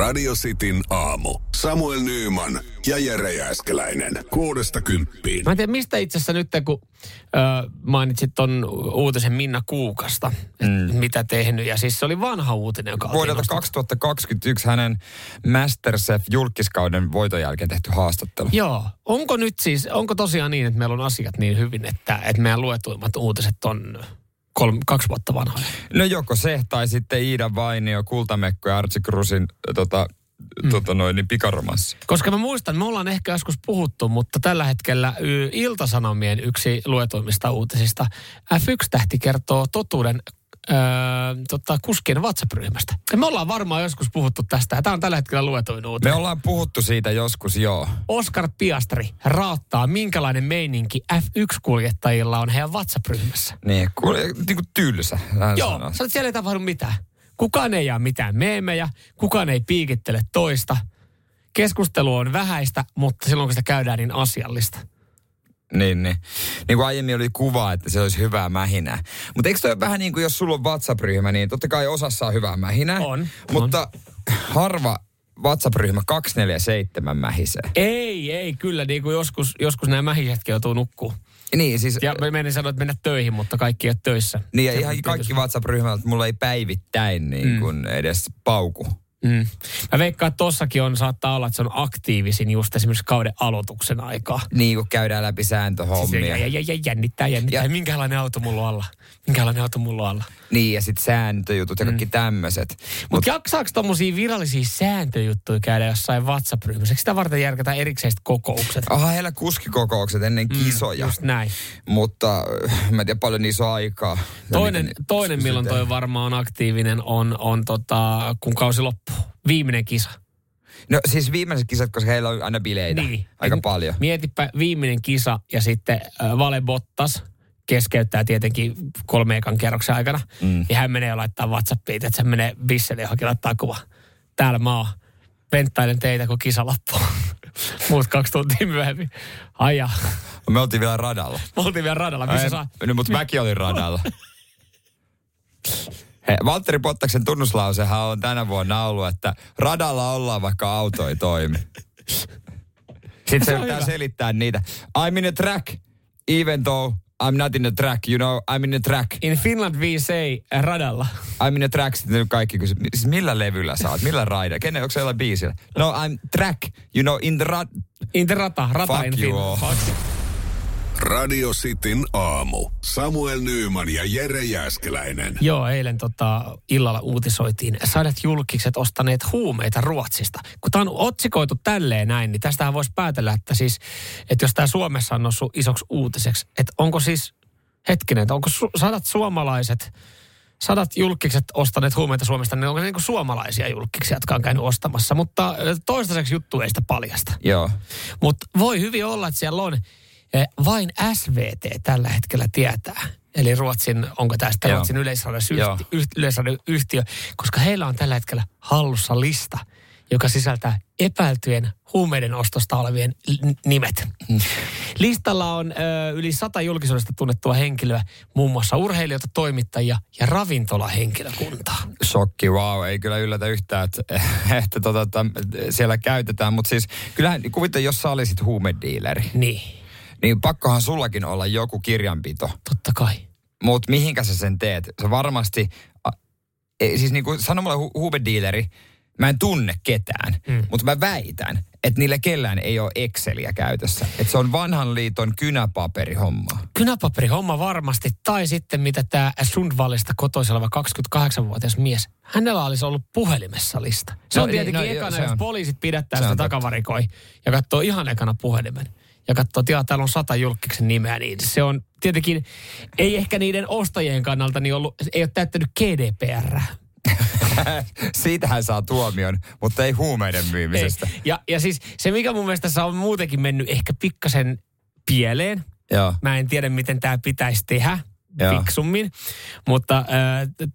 Radio Cityn aamu. Samuel Nyyman ja Jere Jääskeläinen. Kuudesta kymppiin. Mä en tiedä, mistä itse asiassa nyt, kun ö, mainitsit ton uutisen Minna Kuukasta, mm. mitä tehnyt. Ja siis se oli vanha uutinen, joka Vuodelta 2021 hänen Masterchef-julkiskauden voiton jälkeen tehty haastattelu. Joo. Onko nyt siis, onko tosiaan niin, että meillä on asiat niin hyvin, että, että meidän luetuimmat uutiset on kolme, kaksi vuotta vanhoja? No joko se, tai sitten Iida Vainio, Kultamekko ja Archie Cruisin tota, mm. tota noin, niin pikaromanssi. Koska mä muistan, me ollaan ehkä joskus puhuttu, mutta tällä hetkellä Iltasanomien yksi luetuimmista uutisista. F1-tähti kertoo totuuden öö, tota, kuskien WhatsApp-ryhmästä. Ja me ollaan varmaan joskus puhuttu tästä, tämä on tällä hetkellä luetuin uutinen. Me ollaan puhuttu siitä joskus, joo. Oscar Piastri raattaa, minkälainen meininki F1-kuljettajilla on heidän WhatsApp-ryhmässä. Niin, kuule, niin kuin tylsä. Joo, sanoo. sä siellä ei tapahdu mitään. Kukaan ei jaa mitään meemejä, kukaan ei piikittele toista. Keskustelu on vähäistä, mutta silloin kun sitä käydään niin asiallista. Niin, niin. Niin kuin aiemmin oli kuva, että se olisi hyvää mähinää. Mutta eikö toi vähän niin kuin, jos sulla on WhatsApp-ryhmä, niin totta kai osassa on hyvää mähinää. On, Mutta harva WhatsApp-ryhmä 247 mähisee. Ei, ei, kyllä. Niin kuin joskus, joskus nämä mähisetkin joutuu nukkuu. Niin, siis... Ja mä menin sanoa, että mennä töihin, mutta kaikki ei töissä. Niin ja ihan on kaikki WhatsApp-ryhmät, mulla ei päivittäin niin kuin edes pauku. Mm. Mä veikkaan, että tossakin on, saattaa olla, että se on aktiivisin just esimerkiksi kauden aloituksen aikaa. Niin kuin käydään läpi Siis sääntöhommia. ja, ja, ja, jännittää, jännittää. Ja- Ja. Minkälainen auto mulla on alla? Minkälainen auto mulla on alla? Niin, ja sitten sääntöjutut ja kaikki tämmöiset. Mutta jaksaako tommosia virallisia sääntöjuttuja käydä jossain WhatsApp-ryhmässä? Eikö sitä varten järkätä erikseen kokoukset? Aha, heillä kuskikokoukset ennen kisoja. Mm, Just näin. Mutta äh, mä en tiedä paljon niissä on aikaa. Toinen, miten- toinen milloin toi varmaan on aktiivinen, on, on tota, kun kausi loppuu. Viimeinen kisa. No siis viimeiset kisat, koska heillä on aina bileitä. Niin. Aika Et paljon. Mietipä viimeinen kisa ja sitten äh, Vale Bottas keskeyttää tietenkin kolme ekan kierroksen aikana. Mm. Ja hän menee laittaa WhatsAppiin, että hän menee Bisselle johonkin laittaa kuva. Täällä mä oon. Penttailen teitä, kun kisa loppuu. Muut kaksi tuntia myöhemmin. Ai ja. Me oltiin vielä radalla. Me oltiin vielä radalla, missä Ai, saa... No, mutta mäkin olin radalla. He, Valtteri Pottaksen tunnuslausehan on tänä vuonna ollut, että radalla ollaan, vaikka auto ei toimi. Sitten se hyvä. selittää niitä. I'm in a track, even though I'm not in a track. You know, I'm in a track. In Finland we say äh, radalla. I'm in a track. Sitten kaikki kysyy, siis millä levyllä sä oot? Millä raida? Kenen, onko se jollain biisillä? No, I'm track. You know, in the rad... In the rata, rata Fuck in you Finland. all. Radio Cityn aamu. Samuel Nyyman ja Jere Jääskeläinen. Joo, eilen tota, illalla uutisoitiin sadat julkikset ostaneet huumeita Ruotsista. Kun tämä on otsikoitu tälleen näin, niin tästähän voisi päätellä, että siis, että jos tämä Suomessa on noussut isoksi uutiseksi, että onko siis, hetkinen, että onko su, sadat suomalaiset, sadat julkikset ostaneet huumeita Suomesta, niin onko ne niin kuin suomalaisia julkiksia, jotka on käynyt ostamassa. Mutta toistaiseksi juttu ei sitä paljasta. Joo. Mutta voi hyvin olla, että siellä on eh, vain SVT tällä hetkellä tietää. Eli Ruotsin, onko tästä Joo. Ruotsin yleisradioyhtiö, yleisradioyhtiö, koska heillä on tällä hetkellä hallussa lista, joka sisältää epäiltyjen huumeiden ostosta olevien nimet. Listalla on ö, yli sata julkisuudesta tunnettua henkilöä, muun muassa urheilijoita, toimittajia ja ravintolahenkilökuntaa. Shokki, wow, ei kyllä yllätä yhtään, että, että tota, täm- siellä käytetään. Mutta siis kyllähän kuvittele, jos sä olisit huumediileri, Niin, niin pakkohan sullakin olla joku kirjanpito. totta kai. Mutta mihinkä sä sen teet? Se varmasti, ei, siis niin kuin sano mulle hu- huumediileri, mä en tunne ketään, mm. mutta mä väitän, että niillä kellään ei ole Exceliä käytössä. Että se on vanhan liiton kynäpaperihommaa. kynäpaperihomma varmasti, tai sitten mitä tämä Sundvallista kotoisin oleva 28-vuotias mies, hänellä olisi ollut puhelimessa lista. Se No on niin, tietenkin no ekana, se jos on. poliisit pidättää Se sitä takavarikoi ja katsoo ihan ekana puhelimen ja katsoo, että jaa, täällä on sata julkiksen nimeä, niin se on tietenkin, ei ehkä niiden ostajien kannalta, niin ollut, ei ole täyttänyt GDPR. Siitähän saa tuomion, mutta ei huumeiden myymisestä. Ei. Ja, ja siis se, mikä mun mielestä tässä on muutenkin mennyt ehkä pikkasen pieleen, Joo. Mä en tiedä, miten tämä pitäisi tehdä Joo. fiksummin, mutta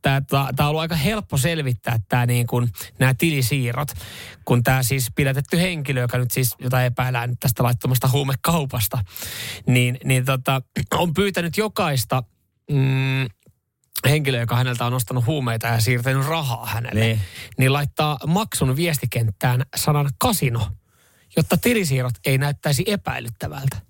tämä on ollut aika helppo selvittää tämä niin kuin, nämä tilisiirrot, kun tämä siis pidätetty henkilö, joka nyt siis, jota epäillään nyt tästä laittomasta huumekaupasta, niin, niin tota, on pyytänyt jokaista mm, henkilö, joka häneltä on ostanut huumeita ja siirtänyt rahaa hänelle, Niin. niin, niin laittaa maksun viestikenttään sanan kasino, jotta tilisiirrot ei näyttäisi epäilyttävältä.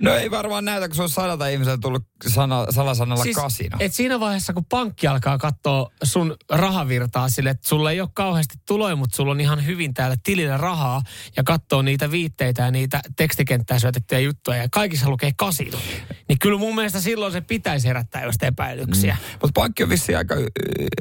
No ei varmaan näytä, kun se on sadalta ihmiseltä tullut sana, salasanalla siis, kasino. Et siinä vaiheessa, kun pankki alkaa katsoa sun rahavirtaa sille, että sulla ei ole kauheasti tuloja, mutta sulla on ihan hyvin täällä tilillä rahaa ja katsoo niitä viitteitä ja niitä tekstikenttään syötettyjä juttuja ja kaikissa lukee kasino. Niin kyllä mun mielestä silloin se pitäisi herättää just epäilyksiä. Mm. Mutta pankki on vissiin aika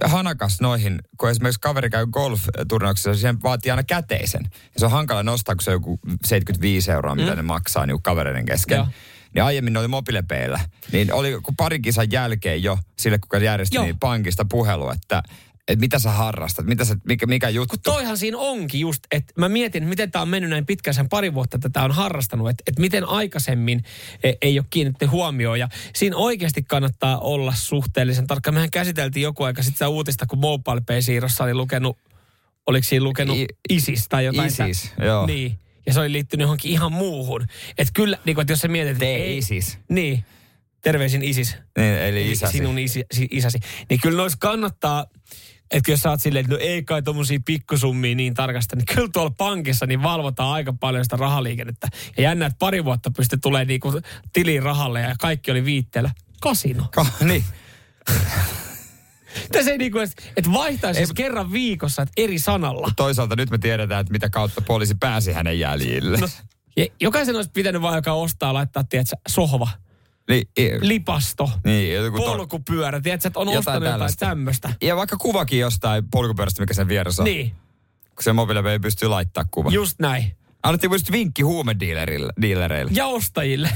hanakas noihin, kun esimerkiksi kaveri käy golf-turnauksessa, siihen vaatii aina käteisen. Ja se on hankala nostaa, kun se on joku 75 euroa, mitä mm. ne maksaa niin kavereiden kesken. Joo. Niin aiemmin oli mobilepeillä. Niin oli parin kisan jälkeen jo sille, kuka järjesti Joo. niin pankista puhelu, että, että mitä sä harrastat, mitä sä, mikä, mikä juttu. Kun toihan siinä onkin just, että mä mietin, että miten tämä on mennyt näin pitkään, sen pari vuotta tätä on harrastanut, että, että miten aikaisemmin e, ei ole kiinnitetty huomioon. Ja siinä oikeasti kannattaa olla suhteellisen tarkka. Mehän käsiteltiin joku aika sitten sitä uutista, kun Mobile Pay siirrossa oli lukenut, oliko siinä lukenut I- ISIS tai jotain. ISIS, joo. Niin. Ja se oli liittynyt johonkin ihan muuhun. Että kyllä, niin kun, että jos sä mietit... Tee ei- ISIS. Niin. Terveisin ISIS. Niin, eli isäsi. Sinun isi, si- isäsi. Niin kyllä nois kannattaa, että jos sä oot silleen, että no ei kai tommosia pikkusummia niin tarkasta, niin kyllä tuolla pankissa niin valvotaan aika paljon sitä rahaliikennettä. Ja jännä, että pari vuotta pystyi tulee niinku tiliin rahalle ja kaikki oli viitteellä. Kasino. Ka- niin. Tässä ei niinku edes, että vaihtaisi Ei, kerran viikossa, että eri sanalla. Toisaalta nyt me tiedetään, että mitä kautta poliisi pääsi hänen jäljille. No, jokaisen olisi pitänyt vaan joka ostaa laittaa, tiedätkö, sohva, Niin, i- lipasto, niin, to- polkupyörä, tiedätkö, että on Jotain ostanut jotain tällaista. tämmöistä. Ja vaikka kuvakin jostain polkupyörästä, mikä sen vieressä on. Niin, Kun se mobiilepe ei pysty laittaa kuva. just näin. Annettiin just vinkki huumediilereille. Ja ostajille.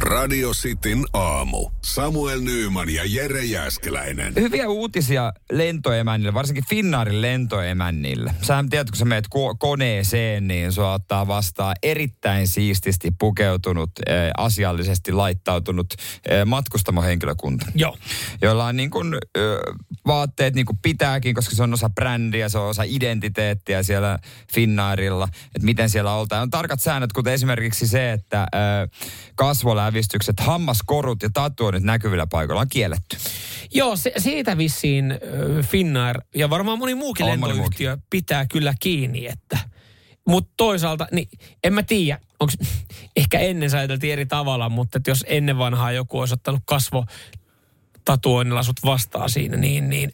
Radio Cityn aamu. Samuel Nyyman ja Jere Jäskeläinen. Hyviä uutisia lentoemännille, varsinkin Finnaarin lentoemännille. Sähän tiedät, kun sä meet ko- koneeseen, niin sua ottaa vastaan erittäin siististi pukeutunut, äh, asiallisesti laittautunut äh, matkustamohenkilökunta. Joo. joilla on niin kuin, ö, vaatteet niin kuin pitääkin, koska se on osa brändiä, se on osa identiteettiä siellä Finnairilla, että miten siellä oltaan. On tarkat säännöt, kuten esimerkiksi se, että ö, kasvolävistykset, hammaskorut ja tatuoinnit näkyvillä paikoilla on kielletty. Joo, se, siitä vissiin ö, Finnair ja varmaan moni muukin On moni lentoyhtiö pitää kyllä kiinni, että... Mutta toisaalta, niin en mä tiedä, onko ehkä ennen sä ajateltiin eri tavalla, mutta että jos ennen vanhaa joku olisi ottanut kasvo tatuoinnilla sut vastaan siinä, niin, niin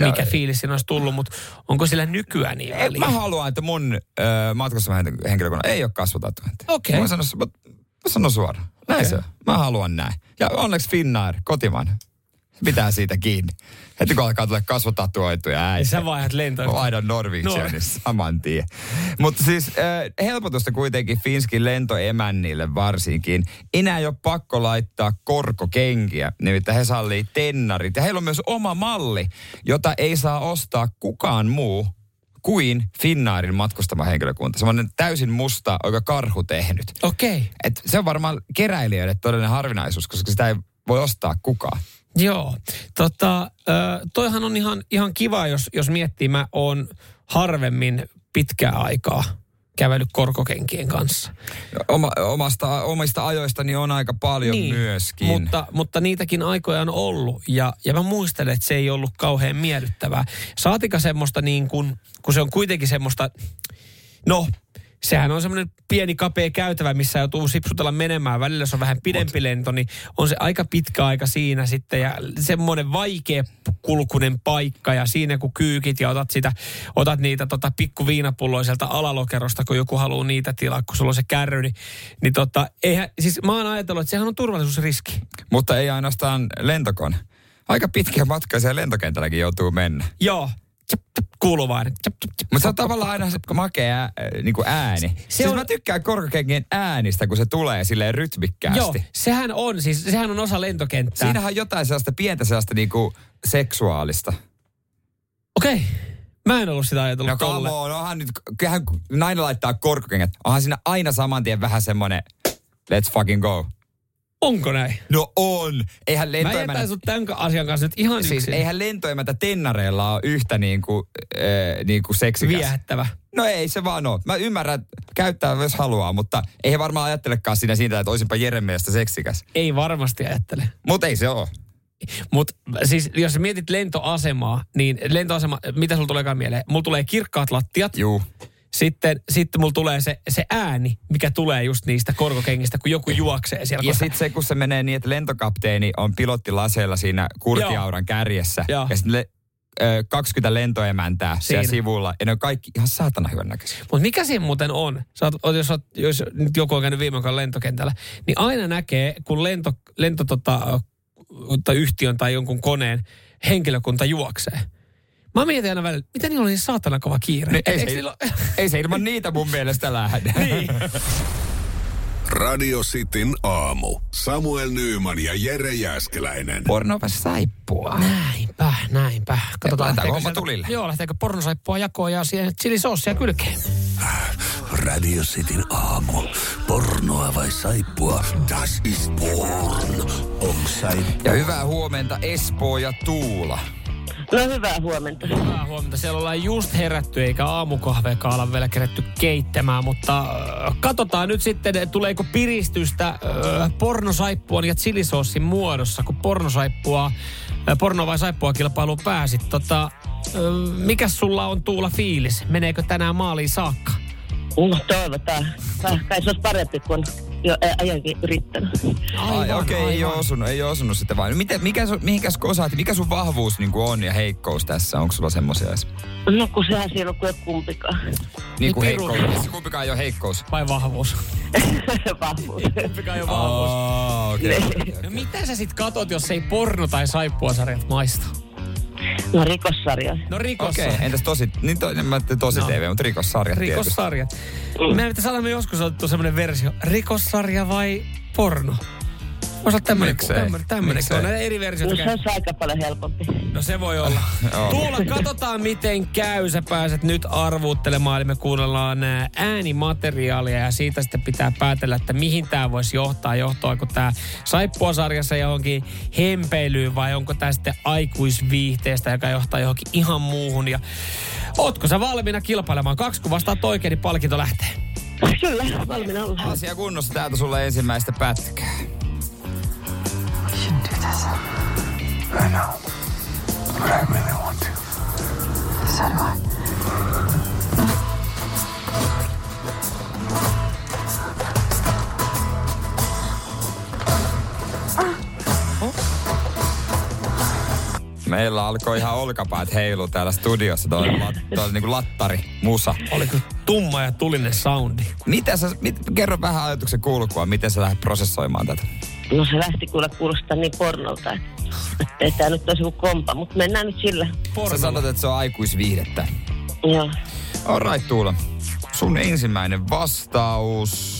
mikä Ja- fiilis siinä olisi tullut, mutta onko sillä nykyään niin väliä? mä haluan, että mun ö, matkustajahenkilökunnan ei ole kasvotatuointia. Okei. Mä sanon, mä, mä sanon suoraan. Näin Okei. se. Mä haluan näin. Ja onneksi Finnair, kotimainen, pitää siitä kiinni. Heti kun alkaa tulla kasvotatuoituja Ja äiti. sä vaihdat lentoa. Mä vaihdan Norwegianin saman tien. Mutta siis äh, helpotusta kuitenkin Finskin lentoemännille varsinkin. Enää ei ole pakko laittaa korkokenkiä, nimittäin he sallii tennarit. Ja heillä on myös oma malli, jota ei saa ostaa kukaan muu kuin Finnairin matkustama henkilökunta. Semmoinen täysin musta, oikein karhu tehnyt. Okei. Okay. Et se on varmaan keräilijöille todellinen harvinaisuus, koska sitä ei voi ostaa kukaan. Joo. Tota, toihan on ihan, ihan kiva, jos, jos miettii, mä oon harvemmin pitkää aikaa kävellyt korkokenkien kanssa. Oma, omasta, omista ajoistani on aika paljon myöskin. Mutta, mutta niitäkin aikoja on ollut ja, ja mä muistelen, että se ei ollut kauhean miellyttävää. Saatika semmoista niin kuin, kun se on kuitenkin semmoista, no sehän on semmoinen pieni kapea käytävä, missä joutuu sipsutella menemään. Välillä se on vähän pidempi lento, niin on se aika pitkä aika siinä sitten. Ja semmoinen vaikea kulkunen paikka ja siinä kun kyykit ja otat, sitä, otat niitä tota, pikku sieltä alalokerosta, kun joku haluaa niitä tilaa, kun sulla on se kärry, niin, niin tota, eihän, siis mä oon ajatellut, että sehän on turvallisuusriski. Mutta ei ainoastaan lentokone. Aika pitkä matka siellä lentokentälläkin joutuu mennä. Joo, kuuluu vaan. Mutta se on tavallaan aina se makea ää, niin kuin ääni. Se siis on- mä tykkään korkokenkien äänistä, kun se tulee silleen rytmikkäästi. Joo, sehän on, siis sehän on osa lentokenttää. Siinähän on jotain sellaista pientä sellaista niin kuin seksuaalista. Okei, okay. mä en ollut sitä ajatellut No come tolle. on, onhan nyt, kyllähän nainen laittaa korkokengät, onhan siinä aina saman tien vähän semmoinen let's fucking go. Onko näin? No on. Eihän Mä lentoemäntä... jätän sut tämän asian kanssa nyt ihan Siis yksin. eihän lentoemäntä tennareilla ole yhtä niin kuin, äh, niin kuin seksikäs. Viehättävä. No ei se vaan ole. Mä ymmärrän, että käyttää jos haluaa, mutta ei he varmaan ajattelekaan siinä siitä, että olisinpa Jeren mielestä seksikäs. Ei varmasti ajattele. Mutta ei se ole. Mutta siis jos mietit lentoasemaa, niin lentoasema, mitä sulla tulee mieleen? Mulla tulee kirkkaat lattiat. Juu. Sitten, sitten mulla tulee se, se ääni, mikä tulee just niistä korkokengistä, kun joku juoksee siellä. Ja koska- sitten se, kun se menee niin, että lentokapteeni on pilottilaseella siinä kurkiauran kärjessä. Joo. Ja sitten le, ö, 20 lentoemäntää siellä Siinä. sivulla. Ja ne on kaikki ihan saatana hyvän näköisiä. Mutta mikä siinä muuten on? Sä oot, oot- jos, oot, jos nyt joku on käynyt viime lentokentällä, niin aina näkee, kun lento, lento tota, tai yhtiön tai jonkun koneen henkilökunta juoksee. Mä mietin aina välillä, mitä niillä on niin saatana kova kiire? Niin, ei, se, niillä ei se ilman niitä mun mielestä lähde. niin. Radio Cityn aamu. Samuel Nyyman ja Jere Jäskeläinen. Pornova saippua. Näinpä, näinpä. Laitetaanko lähteekö homma sieltä- tulille? Joo, lähteekö pornosaippua jakoon ja siihen chilisoosia kylkeen. Radio Cityn aamu. Pornoa vai saippua? Das ist porn. Onks saippua? Ja hyvää huomenta Espoo ja Tuula. No hyvää huomenta. Hyvää huomenta. Siellä ollaan just herätty eikä aamukahveakaan olla vielä kerätty keittämään, mutta äh, katsotaan nyt sitten, tuleeko piristystä äh, pornosaippuan ja chilisoosin muodossa, kun pornosaippua, äh, porno vai saippua kilpailuun pääsit. Tota, äh, mikä sulla on Tuula fiilis? Meneekö tänään maaliin saakka? No toivotaan. Kai se olisi parempi kuin jo ä- ajankin yrittänyt. Ai, okei, okay, ei ole osunut, ei ole osunut sitten vaan. Miten, mikä, sun, mihinkäs osaat, mikä sun vahvuus niin on ja heikkous tässä? Onko sulla semmoisia edes? No kun sehän siinä on kuin kumpikaan. Niin kuin heikkous. Kumpikaan ei ole heikkous. Vai vahvuus? Vahvuus. Kumpikaan ei ole vahvuus. Oh, okay. No mitä sä sit katot, jos ei porno tai saippua sarjat maista? No rikossarja. No rikossa. Okei, okay, entäs tosi, niin to, mä ajattelin tosi No. TV, mutta rikossarjat tietysti. Rikossarjat. Me pitäisi me joskus otettu semmoinen versio. Rikossarja vai porno? Olla tämmöinen. Miksei? Tämmöinen? On näitä eri versioita. No se olisi aika paljon helpompi. No se voi olla. Tuula, katsotaan miten käy. Sä pääset nyt arvuuttelemaan, eli me kuunnellaan ää, äänimateriaalia ja siitä sitten pitää päätellä, että mihin tämä voisi johtaa. Johtaako tämä saippuasarjassa johonkin hempeilyyn vai onko tämä sitten aikuisviihteestä, joka johtaa johonkin ihan muuhun. Ja ootko sä valmiina kilpailemaan? Kaksi kun vastaat oikein, niin palkinto lähtee. Kyllä, valmiina ollaan. Asia kunnossa täältä sulle ensimmäistä pätkää. I know. But I really want to. So do I. Meillä alkoi ihan olkapäät heilu täällä studiossa. Tuo oli, lat, toi oli niinku lattari, musa. Oli kyllä tumma ja tulinen soundi. Mitä sä, mit, kerro vähän ajatuksen kulkua, miten sä lähdet prosessoimaan tätä? No se lähti kuule kuulostaa niin pornolta, että ei tämä nyt olisi joku kompa, mutta mennään nyt sillä. Sä sanot, että se on aikuisviihdettä. Joo. Alright Tuula. Sun ensimmäinen vastaus.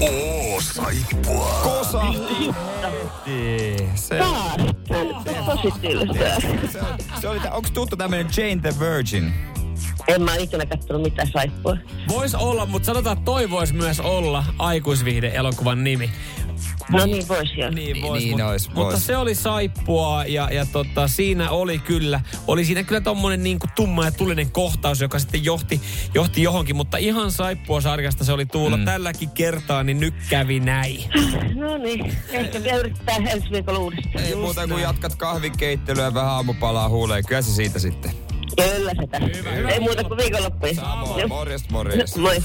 Oo, saippua. Kosa. Se. Tää se, se oli, onko tuttu tämmönen Jane the Virgin? En mä ikinä kattonut mitään saippua. Vois olla, mutta sanotaan, että toi voisi myös olla aikuisviihde-elokuvan nimi. No niin voisi jo. Niin, vois, niin mut- ois, Mutta vois. se oli saippua ja, ja tota, siinä oli kyllä, oli siinä kyllä tommonen niin kuin tumma ja tulinen kohtaus, joka sitten johti, johti johonkin. Mutta ihan saippua sarjasta se oli Tuula mm. tälläkin kertaa, niin nyt kävi näin. No niin, ehkä vielä yrittää ensi viikolla uudestaan. Ei muuta kuin jatkat kahvikeittelyä vähän aamupalaa huuleen. Kyllä se siitä sitten. Kyllä sitä. Ei muuta kuin viikonloppuja. Samoin, morjesta morjesta. Moi.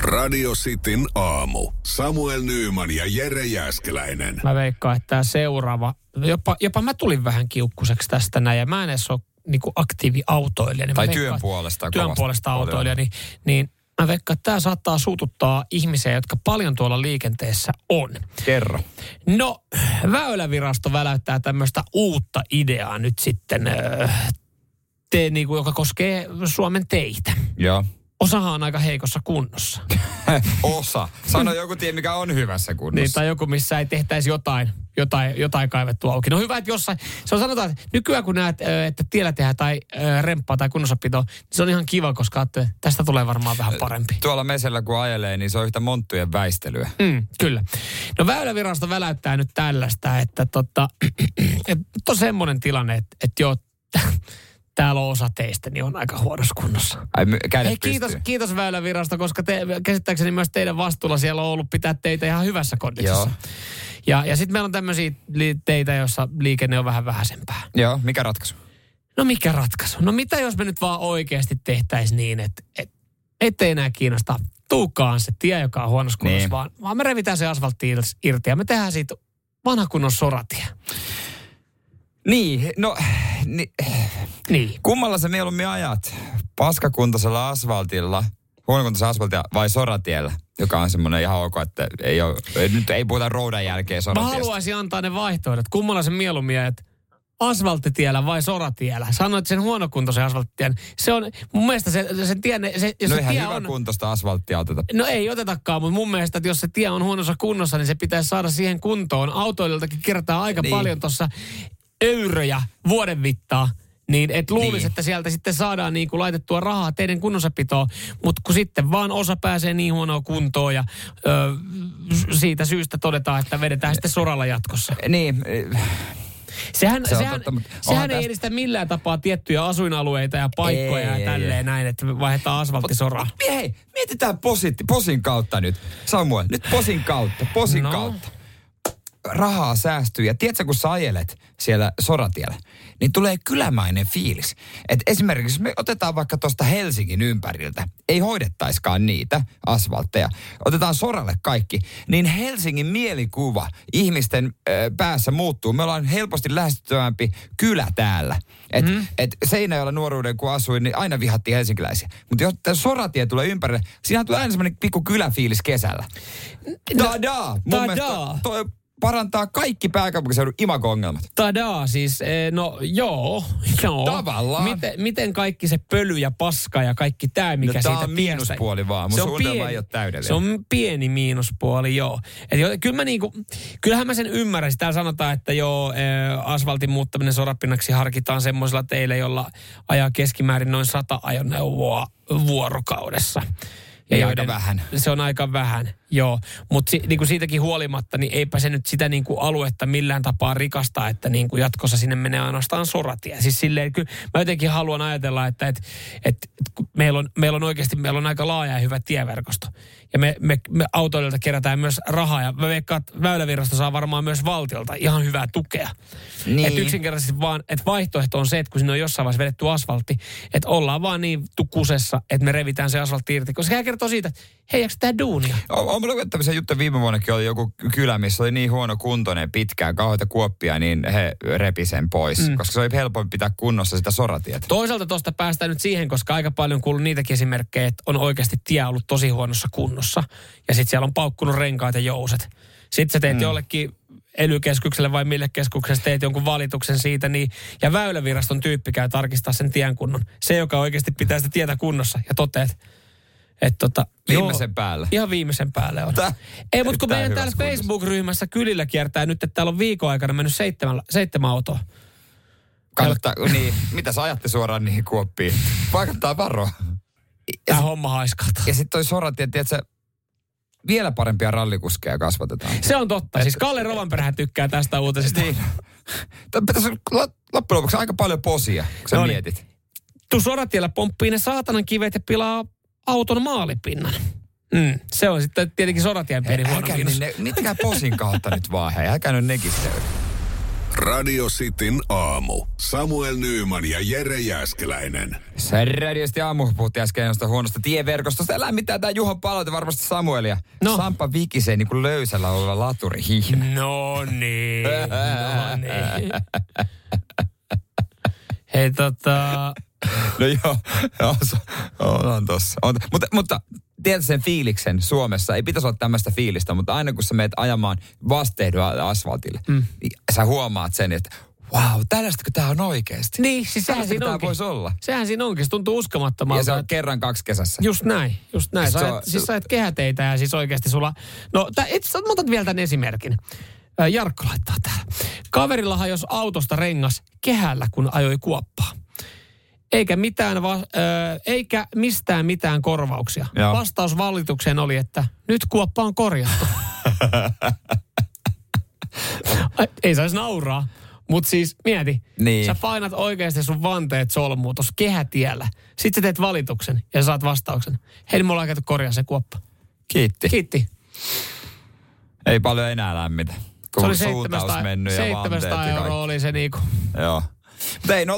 Radio Cityn aamu. Samuel Nyyman ja Jere Jäskeläinen. Mä veikkaan, että tämä seuraava, jopa, jopa mä tulin vähän kiukkuseksi tästä näin ja mä en edes ole niin aktiiviautoilija. Niin mä Tai veikkaan, työn että- puolesta Työn puolesta autoilija, niin, niin mä veikkaan, että tämä saattaa suututtaa ihmisiä, jotka paljon tuolla liikenteessä on. Kerro. No, Väylävirasto väläyttää tämmöistä uutta ideaa nyt sitten, öö, te, niin kuin, joka koskee Suomen teitä. Joo. Osahan on aika heikossa kunnossa. Osa. Sano joku tie, mikä on hyvässä Niin, kunnossa. tai joku, missä ei tehtäisi jotain, jotain, jotain kaivettu auki. No hyvä, että jossain, se on sanotaan, että nykyään kun näet, että tiellä tehdään tai remppaa tai kunnossapito, niin se on ihan kiva, koska että tästä tulee varmaan vähän parempi. Tuolla mesellä kun ajelee, niin se on yhtä monttujen väistelyä. Mm, kyllä. No Väylävirasto väläyttää nyt tällaista, että tota, et on semmoinen tilanne, että, että joo, täällä on osa teistä, niin on aika huonossa kunnossa. Ai, Hei, kiitos, kiitos Väylävirasto, koska te, käsittääkseni myös teidän vastuulla siellä on ollut pitää teitä ihan hyvässä konditsessa. Ja, ja sitten meillä on tämmöisiä teitä, joissa liikenne on vähän vähäisempää. Joo, mikä ratkaisu? No mikä ratkaisu? No mitä jos me nyt vaan oikeasti tehtäisiin niin, että et, ettei enää kiinnosta tuukaan se tie, joka on huonossa kunnossa, Niin. vaan, vaan me revitään se asfaltti irti ja me tehdään siitä vanha kunnon soratie. Niin, no, ni, Niin. kummalla sä mieluummin ajat? Paskakuntoisella asfaltilla, huonokuntoisella asfaltilla vai soratiellä? Joka on semmoinen ihan ok, että ei ole, nyt ei puhuta roudan jälkeen Mä soratiestä. haluaisin antaa ne vaihtoehdot. Kummalla se mieluummin, että asfalttitiellä vai soratiellä? Sanoit sen huonokuntoisen asfalttitien. Se on, mun mielestä se, se, tie, se, jos No se tie on... kuntoista asfalttia oteta. No ei otetakaan, mutta mun mielestä, että jos se tie on huonossa kunnossa, niin se pitäisi saada siihen kuntoon. Autoilijoiltakin kertaa aika niin. paljon tuossa euroja vuoden vittaa. Niin et luulisi, Niin. että sieltä sitten saadaan niin kuin laitettua rahaa teidän kunnossapitoon, mutta kun sitten vaan osa pääsee niin huonoon kuntoon ja ö, siitä syystä todetaan, että vedetään sitten soralla jatkossa. Niin, eh, Sehän, Se sehän, totta, sehän ei tästä- edistä millään tapaa tiettyjä asuinalueita ja paikkoja Ei, ja tälleen ei. näin, että vaihdetaan asfalttisoraa. hei, mietitään positti, posin kautta nyt. Samuel, nyt posin kautta, posin No. kautta. Rahaa säästyy ja tiedätkö, kun sä ajelet siellä soratiellä, niin tulee kylämäinen fiilis. Et esimerkiksi me otetaan vaikka tuosta Helsingin ympäriltä, ei hoidettaiskaan niitä asfaltteja, otetaan soralle kaikki, niin Helsingin mielikuva ihmisten ö, päässä muuttuu. Me ollaan helposti lähestyttävämpi kylä täällä. Et, mm. et Seinäjoella nuoruuden kun asuin, niin aina vihattiin helsinkiläisiä. Mutta jos tämä soratie tulee ympärille, siinä tulee aina semmoinen pikku kyläfiilis kesällä. Tadaa! Mun tadaa. mielestä toi parantaa kaikki pääkaupunkiseudun imago-ongelmat. Tadaa, siis eh, no joo, joo. Tavallaan. Miten, miten kaikki se pöly ja paska ja kaikki tämä, mikä No, tää siitä on miinuspuoli vaan, mun Se on suunnitelma pieni- ei ole täydellinen. Se on pieni miinuspuoli, joo. Et jo, kyllä mä niinku, kyllähän mä sen ymmärrän. Täällä sanotaan, että joo, eh, asfaltin muuttaminen sorapinnaksi harkitaan semmoisilla teillä, jolla ajaa keskimäärin noin 100 ajoneuvoa vuorokaudessa. Ja aika vähän. Se on aika vähän, joo. Mutta si, niinku siitäkin huolimatta, niin eipä se nyt sitä niinku aluetta millään tapaa rikasta, että niinku jatkossa sinne menee ainoastaan soratie. Siis silleen, kyllä mä jotenkin haluan ajatella, että et, et, et, meillä, on, meillä on oikeasti meillä on aika laaja ja hyvä tieverkosto. Ja me, me, me autoilijoilta kerätään myös rahaa ja mä veikkaan, että Väylävirasto saa varmaan myös valtiolta ihan hyvää tukea. Niin. Että yksinkertaisesti vaan, että vaihtoehto on se, että kun sinne on jossain vaiheessa vedetty asfaltti, että ollaan vaan niin kusessa, että me revitään se asfaltti irti. Koska sehän kertoo siitä, että hei, eikö tämä duunia? On, on lukenut tämmöisen juttu, viime vuonnakin oli joku kylä, missä oli niin huono kuntoinen pitkään, kauheita kuoppia, niin he repi sen pois. Mm. Koska se oli helpompi pitää kunnossa sitä soratietä. Toisaalta tuosta päästään nyt siihen, koska aika paljon kuuluu niitäkin esimerkkejä, että on oikeasti tie ollut tosi huonossa kunnossa. Ja sitten siellä on paukkunut renkaat ja jouset. Sitten sä teet mm. jollekin ely vai mille keskukselle teet jonkun valituksen siitä, niin, ja väyläviraston tyyppi käy tarkistaa sen tien kunnon. Se, joka oikeasti pitää sitä tietä kunnossa ja toteat, että tota, Viimeisen joo, päälle. Ihan viimeisen päälle on. Tää- Ei, mutta kun meidän täällä kunnossa. Facebook-ryhmässä kylillä kiertää nyt, että täällä on viikon aikana mennyt seitsemän, seitsemän autoa. Kannattaa, niin, mitä sä ajatte suoraan niihin kuoppiin? Vaikuttaa varoa. Tämä homma haiskalta. Ja sitten toi soratie, tiedätkö, vielä parempia rallikuskeja kasvatetaan. Se on totta. Siis Kalle Rovanperä tykkää tästä uutisesta. Niin. Olla lo- loppujen lopuksi aika paljon posia, kun sä No niin. mietit. Tuu soratiellä pomppii ne saatanan kivet ja pilaa auton maalipinnan. Mm, se on sitten tietenkin soratien pieni huono ne, mitkään posin kautta nyt vaan, hei. Älkää nyt nekisteydy. Radio Cityn aamu. Samuel Nyyman ja Jere Jäskeläinen. Se radiosti aamu puhuttiin äsken jostain huonosta tieverkostosta. Älä mitään tää Juhon palaute varmasti Samuelia. No. Sampa vikisee niin kuin löysällä oleva laturi hihna. No niin, no niin. Hei tota, No joo, joo on, tossa. On, mutta, mutta tiedät sen fiiliksen Suomessa, ei pitäisi olla tämmöistä fiilistä, mutta aina kun sä meet ajamaan vastehdua asfaltille, mm. niin sä huomaat sen, että wow, tällaista kun tää on oikeasti. niin siis sehän siinä onkin. voisi olla. Sehän siinä onkin, se tuntuu Ja uskomattomalta. se on että- kerran kaksi kesässä. Just näin, just näin. Sä Se ajat, on- siis sä ajat kehäteitä ja siis oikeasti sulla... No, tää, et, sä- vielä tämän esimerkin. Jarkko laittaa täällä. Kaverilla hajosi autosta rengas kehällä, kun ajoi kuoppaa. Eikä, mitään va- ö, eikä mistään mitään korvauksia. Joo. Vastaus valitukseen oli, että nyt kuoppa on korjattu. Ei saisi nauraa. Mutta siis mieti, Niin. sä painat oikeasti sun vanteet solmuun tuossa kehätiellä. Sitten sä teet valituksen ja saat vastauksen. Hei, mulla on käyty korjaa se kuoppa. Kiitti. Kiitti. Ei paljon enää lämmitä. kun Se oli suuntaus 700, mennyt ja 700 vanteet ja euroa oli se niinku. Joo. Mutta ei, 0447255854,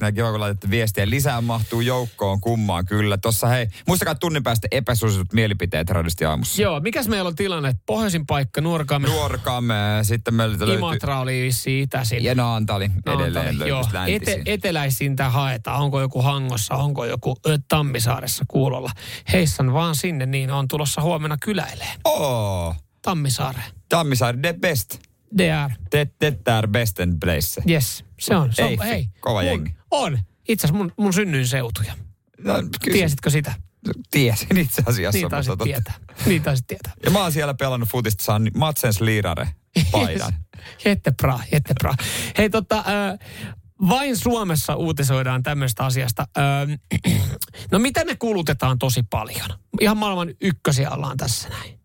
näin kiva kun laitatte viestiä. Lisää mahtuu joukkoon kummaan kyllä. Tossa hei, muistakaa tunnin päästä epäsuositut mielipiteet radisti aamussa. Joo, mikäs meillä on tilanne? Pohjoisin paikka, Nuorkamme, Nuorkamme, sitten meiltä löytyy... Imatra oli vissiin itäisin. Ja Naantali edelleen Naantali, joo. Ete, eteläisintä haetaan. Onko joku Hangossa, onko joku ö, Tammisaaressa kuulolla. Heissan vaan sinne, niin on tulossa huomenna kyläileen. Oo, Tammisaareen. Tammisaari, the best. DR. Det, det är besten place. Yes, se on. Se on Ei, hei, kova mun, jengi. On. Itse asiassa mun, mun synnyin seutuja. No, kyllä, Tiesitkö sitä? Tiesin itse asiassa. Niin taisit tietää. Niin taisit tietää. Ja mä oon siellä pelannut futista, saan Matsens Liirare paidan. Jättebra, jättebra. Hei tota, äh, vain Suomessa uutisoidaan tämmöistä asiasta. Äh, no mitä me kulutetaan tosi paljon? Ihan maailman ykkösiä ollaan tässä näin.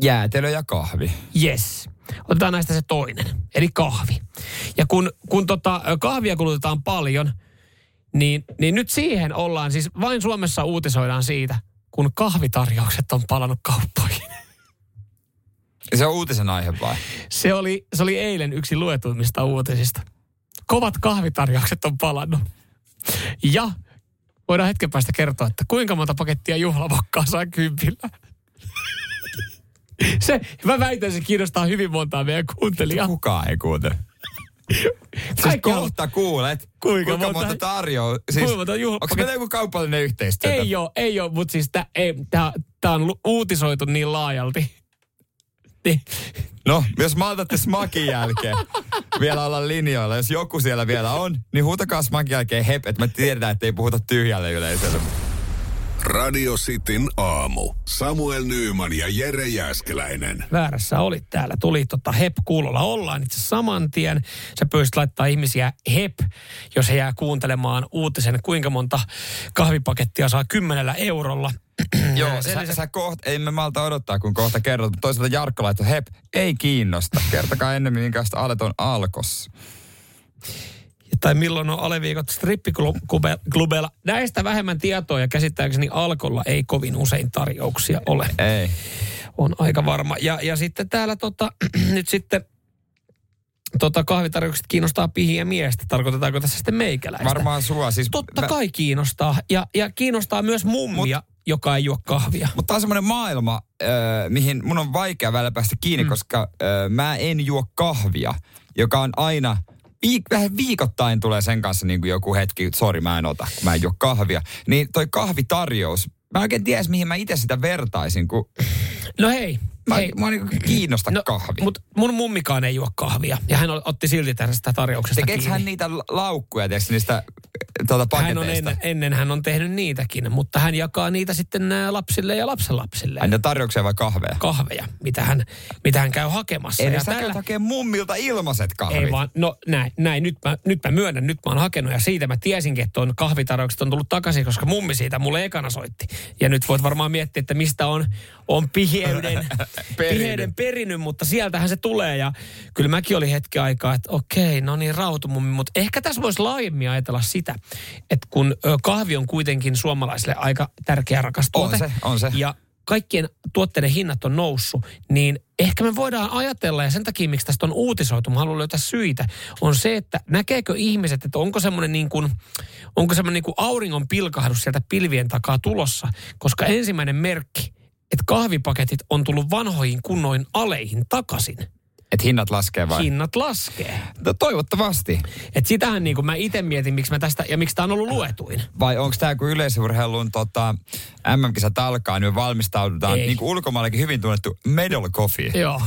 Jäätelö ja kahvi. Yes. Otetaan näistä se toinen, eli kahvi. Ja kun, kun tota, kahvia kulutetaan paljon, niin, niin nyt siihen ollaan, siis vain Suomessa uutisoidaan siitä, kun kahvitarjoukset on palannut kauppoihin. Se on uutisen aihe vai? Se oli, se oli eilen yksi luetuimmista uutisista. Kovat kahvitarjoukset on palannut. Ja voidaan hetken päästä kertoa, että kuinka monta pakettia juhlavokkaa saa kympillä. Se, mä väitän, se kiinnostaa hyvin montaa meidän kuuntelijaa. Kukaan ei kuuntele. Siis kohta kuulet, Kuinka kuinka, monta- monta tarjoaa. Siis, kuinka monta juhla- onko meillä joku kaupallinen yhteistyö? Ei ole, ei ole, mutta siis tämä on uutisoitu niin laajalti. No, jos maltatte smakin jälkeen vielä olla linjoilla, jos joku siellä vielä on, niin huutakaa smakin jälkeen hep, että me tiedetään, että ei puhuta tyhjälle yleisölle. Radio Cityn aamu. Samuel Nyyman ja Jere Jäskeläinen. Väärässä olit täällä. Tuli tota HEP kuulolla ollaan itse saman tien. Sä pyysit laittaa ihmisiä HEP, jos he jää kuuntelemaan uutisen, kuinka monta kahvipakettia saa kymmenellä eurolla. Joo, sä, sä kohta, ei me malta odottaa, kun kohta kerrot. Mutta toisaalta Jarkko laittoi, hep, ei kiinnosta. Kertokaa ennemmin, minkälaista alet on alkossa. Tai milloin on aleviikot strippiklubeilla. Näistä vähemmän tietoa ja käsittääkseni Alkolla ei kovin usein tarjouksia ole. Ei. On aika varma. Ja, ja sitten täällä tota, nyt sitten tota kahvitarjoukset kiinnostaa pihiä miestä. Tarkoitetaanko tässä sitten meikäläistä? Varmaan sua. Siis Totta mä- kai kiinnostaa. Ja, ja kiinnostaa myös mummia, Mut, joka ei juo kahvia. Mutta tämä on semmoinen maailma, äh, mihin mun on vaikea välillä päästä kiinni, mm. koska äh, mä en juo kahvia, joka on aina, vähän viikoittain tulee sen kanssa niin kuin joku hetki, sori mä en ota, kun mä en juo kahvia. Niin toi kahvitarjous, mä oikein tiedä, mihin mä itse sitä vertaisin, kun No hei. Mä, hei. mä niin kiinnosta No, kahvi. Mutta mun mummikaan ei juo kahvia. Ja hän otti silti tästä tarjouksesta Tekeekö kiinni. hän niitä la- laukkuja, tiedätkö, niistä tuota hän on paketeista? ennen, ennen hän on tehnyt niitäkin, mutta hän jakaa niitä sitten ää, lapsille ja lapsenlapsille. Aina tarjouksia vai kahveja? kahveja, mitä hän, mitä hän käy hakemassa. Eli ja sä käyt hakee mummilta ilmaiset kahvit. ei vaan, no näin, näin nyt, mä, nyt mä myönnän, nyt mä oon hakenut ja siitä mä tiesinkin, että on kahvitarjoukset on tullut takaisin, koska mummi siitä mulle ekana soitti. Ja nyt voit varmaan miettiä, että mistä on, on piheyden, piheyden perinyt, mutta sieltähän se tulee ja kyllä mäkin oli hetki aikaa, että okei, no niin rautumummi, mutta ehkä tässä voisi laajemmin ajatella sitä, että kun kahvi on kuitenkin suomalaisille aika tärkeä rakas On tuote. se, on se. Ja kaikkien tuotteiden hinnat on noussut, niin ehkä me voidaan ajatella, ja sen takia miksi tästä on uutisoitu, mä haluan löytää syitä, on se, että näkeekö ihmiset, että onko semmoinen niin kuin, onko semmoinen niin kuin auringon pilkahdus sieltä pilvien takaa tulossa, koska ensimmäinen merkki, että kahvipaketit on tullut vanhoihin kunnoin aleihin takaisin. Että hinnat laskee vai? Hinnat laskee. No, toivottavasti. Et sitähän niin kuin mä itse mietin, miksi mä tästä, ja miksi tämä on ollut luetuin. Vai onko tämä kun yleisurheilun tota, MM-kisat alkaa, niin me valmistaudutaan Ei. niin kuin ulkomaillakin hyvin tunnettu medal coffee. Joo.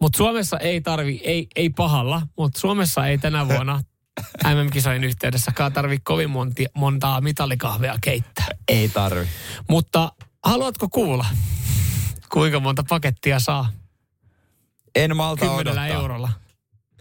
Mutta Suomessa ei tarvi, ei, ei pahalla, mutta Suomessa ei tänä vuonna MM-kisojen yhteydessäkaan tarvi kovin monti, montaa mitallikahvea keittää. Ei tarvi. Mutta haluatko kuulla, kuinka monta pakettia saa En malta kymmenellä odottaa. eurolla?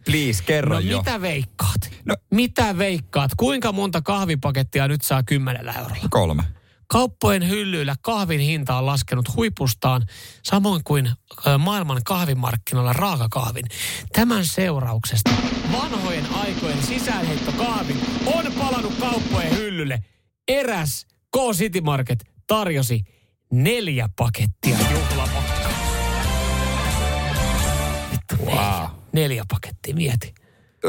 Please, kerro No jo. mitä veikkaat? No- Mitä veikkaat? Kuinka monta kahvipakettia nyt saa kymmenellä eurolla? Kolme. Kauppojen hyllyillä kahvin hinta on laskenut huipustaan, samoin kuin maailman kahvimarkkinoilla raakakahvin. Tämän seurauksesta vanhojen aikojen sisäänheittokahvi on palannut kauppojen hyllylle. Eräs K-City Market tarjosi neljä pakettia juhlapakkaa. Wow. neljä, neljä pakettia, mieti.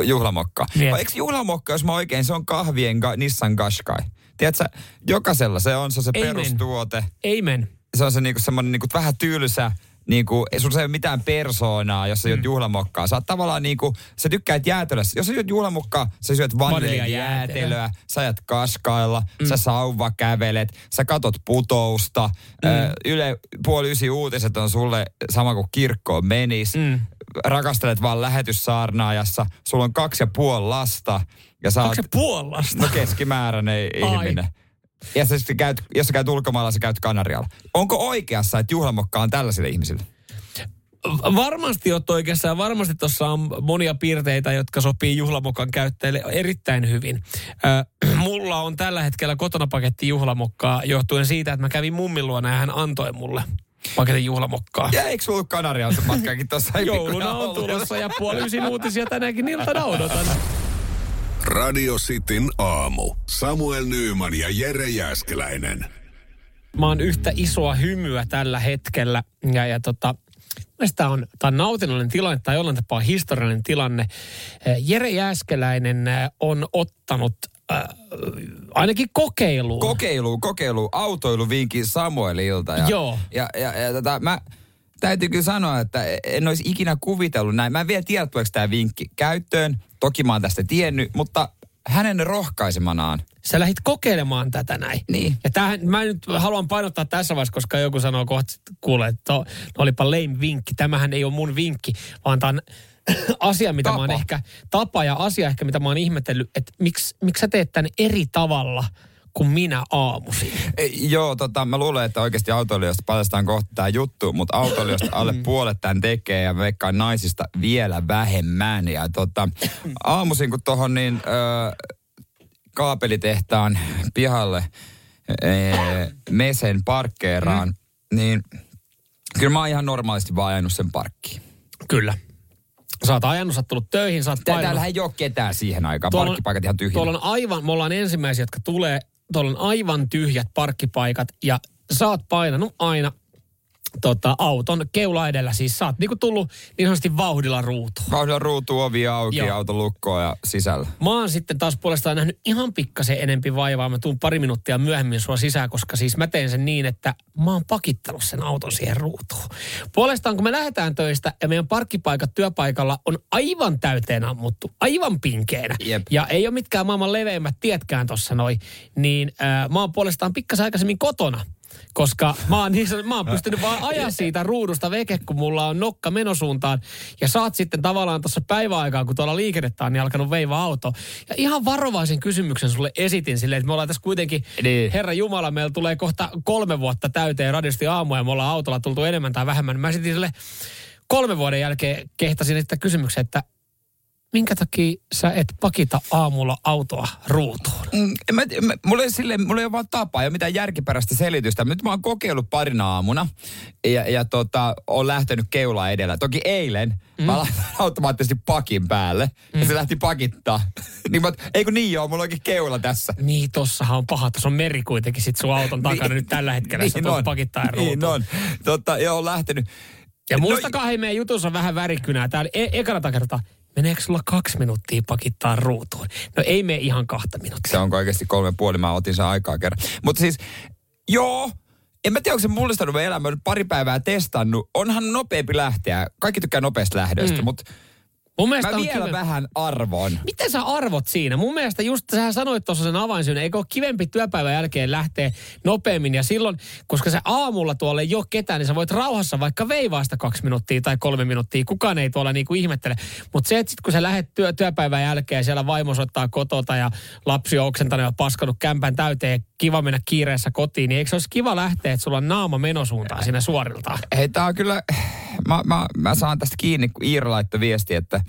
Juhlamokka. Mieti. Vai eikö juhlamokka, jos mä oikein, se on kahvien ga, Nissan Qashqai. Tiedätkö, jokaisella se on se, se perustuote. Amen. Se on se niinku, semmoinen niinku, vähän tylsä, niinku, ei sulla ei ole mitään persoonaa, jos sä Mm. juot juhlamokkaa. Sä oot tavallaan niinku, sä tykkäät jäätelöä. Jos sä juot juhlamokkaa, sä syöt Vaniljajäätelöä. vaniljajäätelöä, sä ajat kaskailla, mm. sä sauva kävelet, sä katot putousta. Mm. Ö, yle puoli ysi uutiset on sulle sama kuin kirkkoon menis. Mm. Rakastelet vaan lähetyssaarnaajassa. Sulla on kaksi ja puoli lasta. Ja sä oot, se Puolasta? no keskimääräinen Ai. ihminen. Ja sä sitten käyt, jos sä käyt ulkomailla, sä käyt Kanarialla. Onko oikeassa, että juhlamokka on tällaisille ihmisille? Varmasti oot oikeassa ja varmasti tuossa on monia piirteitä, jotka sopii juhlamokan käyttäjille erittäin hyvin. Ö, mulla on tällä hetkellä kotona paketti juhlamokkaa johtuen siitä, että mä kävin mummin luona ja hän antoi mulle paketin juhlamokkaa. Ja eikö sulla Kanarialla se matkakin tuossa? Jouluna on tulossa ja puoli ysin uutisia tänäkin iltana odotan. Radio Cityn aamu. Samuel Nyyman ja Jere Jäskeläinen. Mä oon yhtä isoa hymyä tällä hetkellä ja, ja tota, Tämä on, tää on nautinnollinen tilanne tai jollain tapaa historiallinen tilanne. Eh, Jere Jääskeläinen eh, on ottanut äh, ainakin kokeiluun. Kokeilu, kokeilu, autoiluvinkin Samuelilta. Ja, Joo. Ja, ja, ja tota, mä täytyy kyllä sanoa, että en olisi ikinä kuvitellut näin. Mä en vielä tiedä, tuleeko tämä vinkki käyttöön. Toki mä oon tästä tiennyt, mutta hänen rohkaisemanaan. Sä lähdit kokeilemaan tätä näin. Niin. Ja tämähän, mä nyt haluan painottaa tässä vaiheessa, koska joku sanoo kohta, kuule, että no olipa lame vinkki. Tämähän ei ole mun vinkki, vaan tämä on asia, mitä Tapa. mä oon ehkä, tapa ja asia ehkä, mitä mä oon ihmetellyt, että miksi, miksi sä teet tämän eri tavalla kuin minä aamuisin. E, joo, tota, mä luulen, että oikeasti autoilijoista paljastaan kohta tämä juttu, mutta autoilijoista alle puolet tämän tekee ja veikkaan naisista vielä vähemmän. Ja tota, aamuisin kun tuohon niin ö, kaapelitehtaan pihalle e, mesen parkkeeraan, mm. niin kyllä mä oon ihan normaalisti vaan ajanut sen parkkiin. Kyllä. Sä oot ajanut, sä oot tullut töihin, sä oot Tää, painanut. täällähän ei ole ketään siihen aikaan, Tuolla parkkipaikat ihan tyhjinä. Tuolla on aivan, me ollaan ensimmäisiä, jotka tulee, tuolla on aivan tyhjät parkkipaikat ja sä oot painanut aina tota, auton keula edellä. Siis sä oot niinku tullut niin sanotusti vauhdilla ruutuun. Vauhdilla ruutu, ovi auki, Joo. auto lukkoon ja sisällä. Mä oon sitten taas puolestaan nähnyt ihan pikkasen enempi vaivaa. Mä tuun pari minuuttia myöhemmin sua sisään, koska siis mä teen sen niin, että mä oon pakittanut sen auton siihen ruutuun. Puolestaan kun me lähdetään töistä ja meidän parkkipaikat työpaikalla on aivan täyteen ammuttu, aivan pinkeenä. Jep. Ja ei ole mitkään maailman leveimmät tietkään tossa noin, niin äh, mä oon puolestaan pikkasen aikaisemmin kotona. Koska mä oon, niin, mä oon pystynyt vaan ajaa siitä ruudusta veke, kun mulla on nokka menosuuntaan. Ja saat sitten tavallaan tuossa päiväaikaan, kun tuolla liikennettä on, niin alkanut veivaa auto. Ja ihan varovaisen kysymyksen sulle esitin silleen, että me ollaan tässä kuitenkin, Niin. Herra Jumala, meillä tulee kohta kolme vuotta täyteen radiosti aamu ja me ollaan autolla tultu enemmän tai vähemmän. Mä esitin sille kolme vuoden jälkeen kehtasin esittää kysymyksen, että minkä takia sä et pakita aamulla autoa ruutuun? Mm, mä, mä, mulla, ei sille, mulla ei ole vaan tapa, ei ole mitään järkiperäistä selitystä. Nyt mä oon kokeillut parina aamuna ja, ja tota, on lähtenyt keula edellä. Toki eilen mm. mä laitan automaattisesti pakin päälle mm. ja se lähti pakittaa. niin mä, oot, eikö niin joo, mulla onkin keula tässä. Niin, tossahan on paha. Tuossa on meri kuitenkin sit sun auton takana nyt tällä hetkellä. Niin, sä tulet pakittaa Niin ruutuun. on. Tota, joo, on lähtenyt. Ja No, muistakaa, hei, meidän jutussa on vähän värikynää. Täällä e- ekana kertaa, meneekö sulla kaksi minuuttia pakittaa ruutuun? No ei mene ihan kahta minuuttia. Se on oikeasti kolme puoli, mä otin sen aikaa kerran. Mutta siis, joo, en mä tiedä, onko se mullistanut meidän elämää. Pari päivää testannut. Onhan nopeampi lähteä. Kaikki tykkää nopeasta lähdöstä, mm. mutta Mun mielestä mä on vielä kive- vähän arvon. Miten sä arvot siinä? Mun mielestä just sähän sanoit tuossa sen avainsyyn, eikö ole kivempi työpäivän jälkeen lähteä nopeammin ja silloin, koska se aamulla tuolla ei ole ketään, niin sä voit rauhassa vaikka veivaa sitä kaksi minuuttia tai kolme minuuttia. Kukaan ei tuolla niinku ihmettele. Mutta se, että sit kun sä lähdet työ, työpäivän jälkeen ja siellä vaimo soittaa kotota ja lapsi on oksentanut ja paskanut kämpän täyteen, kiva mennä kiireessä kotiin, niin eikö se olisi kiva lähteä, että sulla on naama menosuuntaan siinä suoriltaan? Hei, tää on kyllä, mä, mä, mä saan tästä kiinni, kun Iira laittoi viesti, että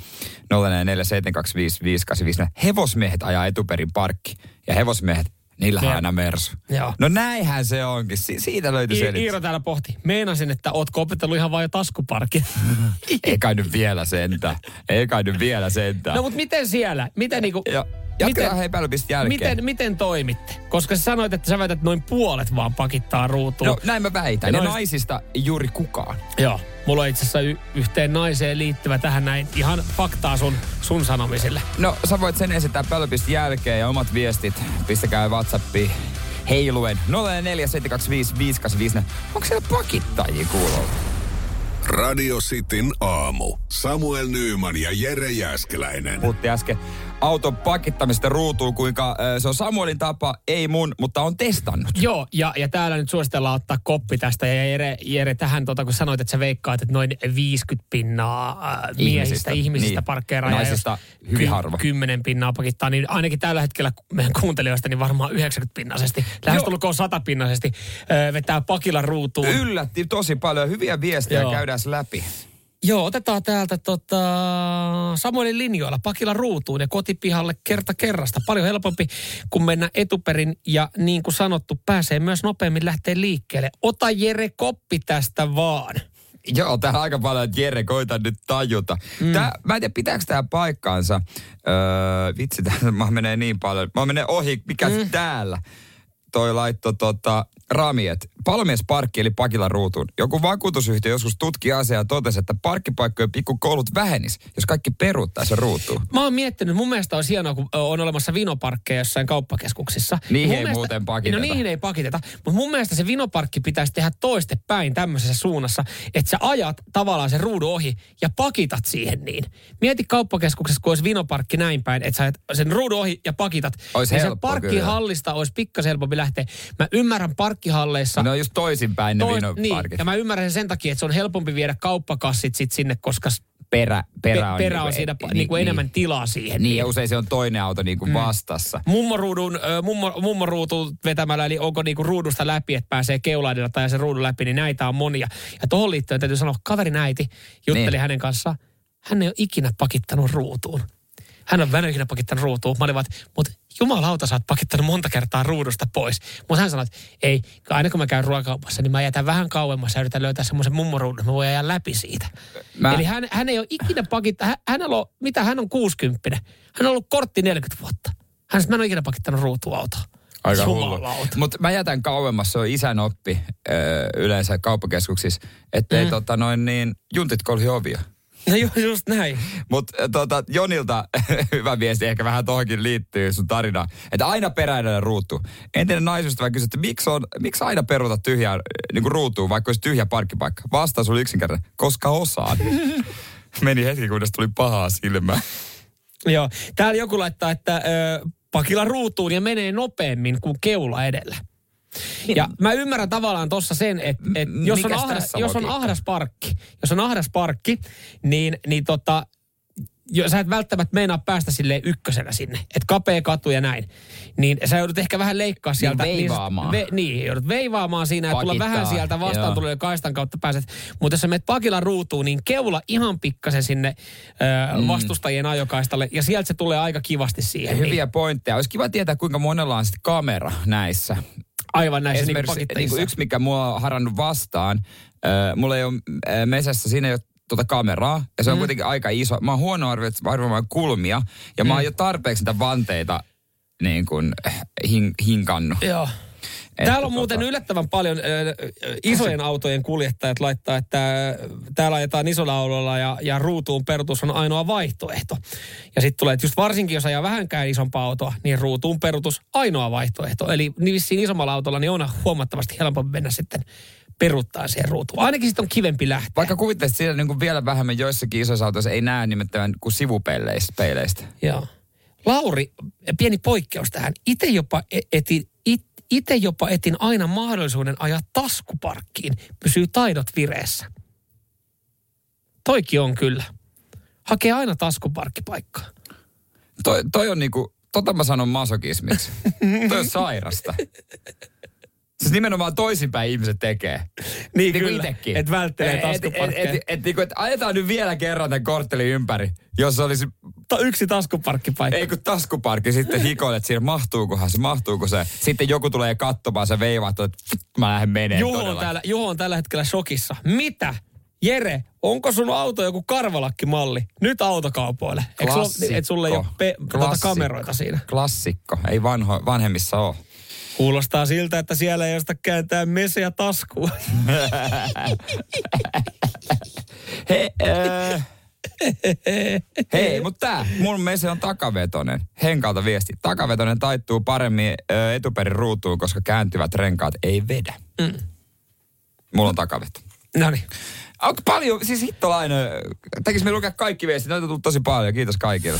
0447255854. Hevosmiehet ajaa etuperin parkki. Ja hevosmiehet, niillä on aina mersu. Joo. No näinhän se onkin. Si- siitä löytyi I- selitys. Iiro täällä pohti. Meinasin, että ootko opetellut ihan vain jo taskuparkin. Ei kai nyt vielä sentä. Ei kai nyt vielä sentä. No mutta miten siellä? Miten niinku... ja, jatketaan hei päällöpistä jälkeen. Miten, miten toimitte? Koska sä sanoit, että sä väität, että noin puolet vaan pakittaa ruutuun. No näin mä väitän. Ja Ja nois- naisista juuri kukaan. Joo. mulla on itse asiassa y- yhteen naiseen liittyvä tähän näin ihan faktaa sun, sun sanomisille. No sä voit sen esittää pölpistä jälkeen ja omat viestit. Pistäkää Whatsappiin heiluen 047255854. Onko siellä pakittajia kuulolla? Radio Cityn aamu. Samuel Nyyman ja Jere Jäskeläinen. Puhuttiin äsken auton pakittamista ruutuun, kuinka se on Samuelin tapa, ei mun, mutta on testannut. Joo, ja, ja täällä nyt suositellaan ottaa koppi tästä. Ja Jere, Jere tähän, tota, kun sanoit, että sä veikkaat, että noin 50 pinnaa äh, miehistä, Ihmisistä, ihmisistä niin. parkkeeraa. Naisista hyvin harva. 10 pinnaa pakittaa, niin ainakin tällä hetkellä meidän kuuntelijoista niin varmaan 90 pinnaisesti, lähestulkoon 100 pinnaisesti äh, vetää pakilla ruutuun. Yllätti tosi paljon. Hyviä viestejä Joo. käydään läpi. Joo, otetaan täältä tota, Samuelin linjoilla pakilla ruutuun ja kotipihalle kerta kerrasta. Paljon helpompi kuin mennä etuperin ja niin kuin sanottu, pääsee myös nopeammin lähteä liikkeelle. Ota Jere koppi tästä vaan. Joo, tää on aika paljon, että Jere, koita nyt tajuta. Mm. Tää, mä en tiedä, pitääkö tämä paikkaansa. Öö, vitsi, tää mä menee niin paljon. Mä menen ohi, mikä mm. täällä. Toi laitto tota, Rami, että palomiesparkki eli pakilla ruutuun. Joku vakuutusyhtiö joskus tutki asiaa ja totesi, että parkkipaikkojen pikkukoulut vähenis, jos kaikki peruuttaa sen ruutuun. Mä oon miettinyt, mun mielestä olisi hienoa, kun on olemassa vinoparkkeja jossain kauppakeskuksissa. Niihin Mun ei mielestä, muuten pakiteta. No niihin ei pakiteta, mutta mun mielestä se vinoparkki pitäisi tehdä toistepäin tämmöisessä suunnassa, että sä ajat tavallaan sen ruudun ohi ja pakitat siihen niin. Mieti kauppakeskuksessa, kun olisi vinoparkki näin päin, että sä ajat sen ruudun ohi ja pakitat. Ois niin helppo se kyllä. parkkihallista olisi pikkasen helpompi lähteä. Mä ymmärrän parkkihalleissa... Ne on just toisinpäin ne vinoparkit. niin, ja mä ymmärrän sen sen takia, että se on helpompi viedä kauppakassit sit sinne, koska perä, perä on, pe- perä on niinku- siinä niin, niin, kuin niin. enemmän tilaa siihen. Niin, ja usein se on toinen auto niin kuin mm. vastassa. mummoruudun, mummo, mummoruutu vetämällä, eli onko niinku ruudusta läpi, että pääsee keulaidella tai sen ruudun läpi, niin näitä on monia. Ja tuohon liittyen täytyy sanoa, kaverin äiti jutteli Niin. hänen kanssaan. Hän ei ole ikinä pakittanut ruutuun. Hän on ikinä pakittanut ruutuun. Mä olin vaan, mutta jumalauta, sä oot pakittanut monta kertaa ruudusta pois. Mutta hän sanoi, että ei, aina kun mä käyn ruokakaupassa, niin mä jätän vähän kauemmas ja yritän löytää semmoisen mummoruudun, mä voin ajaa läpi siitä. Mä-. Eli hän, hän ei ole ikinä pakittanut, hän, hänellä on, mitä hän on 60 Hän on ollut kortti 40 vuotta. Hän sanoi, mä en ole ikinä pakittanut ruutuautoa. Aika hullu. Mutta mä jätän kauemmas, se on isän oppi öö, yleensä kauppakeskuksissa, ettei mm. tota noin niin, juntit kolhi ovia. No ju, just näin. Mutta tota, Jonilta hyvä viesti, ehkä vähän tohonkin liittyy sun tarina, että aina peräinen ruutu. Entinen naisystävä kysyi, että miksi, on, miksi aina peruta tyhjää niin ruutuun, vaikka olisi tyhjä parkkipaikka? Vastaus oli yksinkertainen, koska osaan. Meni hetki, kunnes tuli pahaa silmää. Joo. Täällä joku laittaa, että ö, pakilla ruutuun ja menee nopeammin kuin keula edellä. Ja mä ymmärrän tavallaan tuossa sen, että et jos, on ahdas, jos on ahdas parkki, jos on ahdas parkki, niin, niin tota, jo, sä et välttämättä meinaa päästä sille ykkösenä sinne, että kapea katu ja näin. Niin sä joudut ehkä vähän leikkaa sieltä. veivaamaan. Niin, ve, niin, joudut veivaamaan siinä ja tulla vähän sieltä vastaan tulee kaistan kautta pääset. Mutta jos sä menet pakilla ruutuun, niin keula ihan pikkasen sinne ö, vastustajien ajokaistalle ja sieltä se tulee aika kivasti siihen. Niin. Hyviä pointteja. Olisi kiva tietää, kuinka monella on sitten kamera näissä. Aivan näissä niin Esimerkiksi niin kuin yksi, mikä mua on harannut vastaan, äh, mulla ei ole äh, mesessä, siinä ei ole tuota kameraa, ja se on mm. kuitenkin aika iso. Mä oon huono arvio- arvioimaan kulmia, ja mm. mä oon jo tarpeeksi niitä vanteita niin kuin, äh, hin, hinkannut. Joo. Täällä on tota- muuten yllättävän paljon ö, isojen autojen kuljettajat laittaa, että täällä ajetaan isolla autolla ja, ja ruutuun perutus on ainoa vaihtoehto. Ja sitten tulee, että just varsinkin jos ajaa vähänkään isompaa autoa, niin ruutuun perutus ainoa vaihtoehto. Eli niin vissiin isommalla autolla niin on huomattavasti helpompi mennä sitten peruttaa siihen ruutuun. Ainakin sitten on kivempi lähteä. Vaikka kuvittelisit siinä niin kuin vielä vähemmän joissakin isoissa autoissa ei näe nimittäin kuin sivupeileistä. peileistä. Joo. Lauri, pieni poikkeus tähän. Itse jopa e- etin, it, ite jopa etin aina mahdollisuuden ajaa taskuparkkiin. Pysyy taidot vireessä. Toikin on kyllä. Hakee aina taskuparkkipaikkaa. Toi, toi on niinku, tota mä sanon masokismiksi. toi on sairasta. Siis nimenomaan toisinpäin ihmiset tekee. Niin Niinku kyllä, itekin. et välttelee Et- et- taskuparkkeja. Et, et, et, niinku, et ajetaan nyt vielä kerran tämän korttelin ympäri, jos olisi, Ta- yksi taskuparkkipaikka. ei kun taskuparkki, sitten hikoilet siinä, mahtuukohan se, mahtuuko se. Sitten joku tulee katsomaan, se veivaat, että mä lähden menee Juho on, todella. täällä, Juho on tällä hetkellä shokissa. Mitä? Jere, onko sun auto joku karvalakkimalli? Nyt autokaupoille. Eikö sulla, et sulle ei ole pe- tuota kameroita siinä? Klassikko, ei vanho, vanhemmissa ole. Kuulostaa siltä, että siellä ei josta kääntää meseä taskuun. He, äh, Hei, mutta tää, mun mese on takavetonen. Henkalta viesti. Takavetonen taittuu paremmin ö, etuperin ruutuun, koska kääntyvät renkaat ei vedä. Mm. Mulla on takaveto. No niin. Onko paljon, siis hittolainen, tekis me lukea kaikki viestit, näitä on tosi paljon, kiitos kaikille.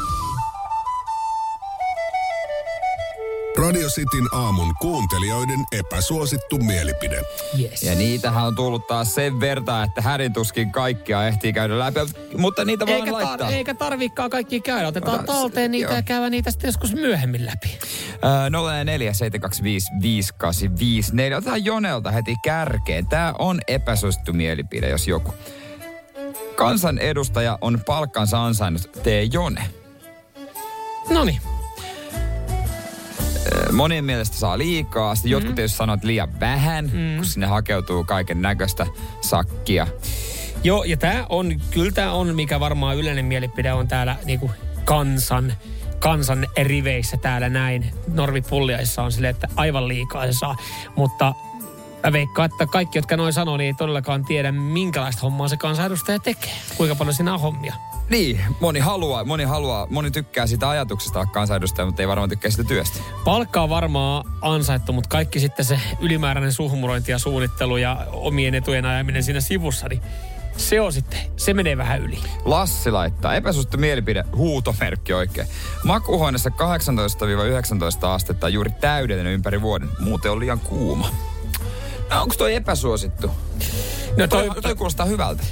Radio Cityn aamun kuuntelijoiden epäsuosittu mielipide. Yes. Ja niitähän on tullut taas sen verta, että härintuskin kaikkia ehtii käydä läpi, mutta niitä vaan Eikä, laittaa. tar- eikä tarvikaan kaikki käydä. Otetaan se- talteen niitä joo. ja käydään niitä sitten joskus myöhemmin läpi. Öö, 04 725 5854. Otetaan Jonelta heti kärkeen. Tämä on epäsuosittu mielipide, jos joku. Kansanedustaja on palkkansa ansainnut tee Jone. No niin. Öö, Monien mielestä saa liikaa. Sitten jotkut tietysti sanoo, että liian vähän, mm. kun sinne hakeutuu kaiken näköistä sakkia. Joo, ja tämä on, kyllä tämä on, mikä varmaan yleinen mielipide on täällä niinku kansan, kansan riveissä täällä näin. Norvi Pulliaissa on silleen, että aivan liikaa se saa. Mutta mä veikkaan, että kaikki, jotka noin sanoo, niin ei todellakaan tiedä, minkälaista hommaa se kansanedustaja tekee. Kuinka paljon siinä on hommia. Niin, moni haluaa, moni haluaa, moni tykkää sitä ajatuksesta olla kansanedustaja, mutta ei varmaan tykkää sitä työstä. Palkka on varmaan ansaittu, mutta kaikki sitten se ylimääräinen suhmurointi ja suunnittelu ja omien etujen ajaminen siinä sivussa, niin se on sitten, se menee vähän yli. Lassi laittaa, epäsuosittu mielipide, huutomerkki oikein. Makuuhuoneessa 18-19 astetta juuri täydellinen ympäri vuoden. Muuten on liian kuuma. No, onko toi epäsuosittu? No Toi, toi kuulostaa hyvältä.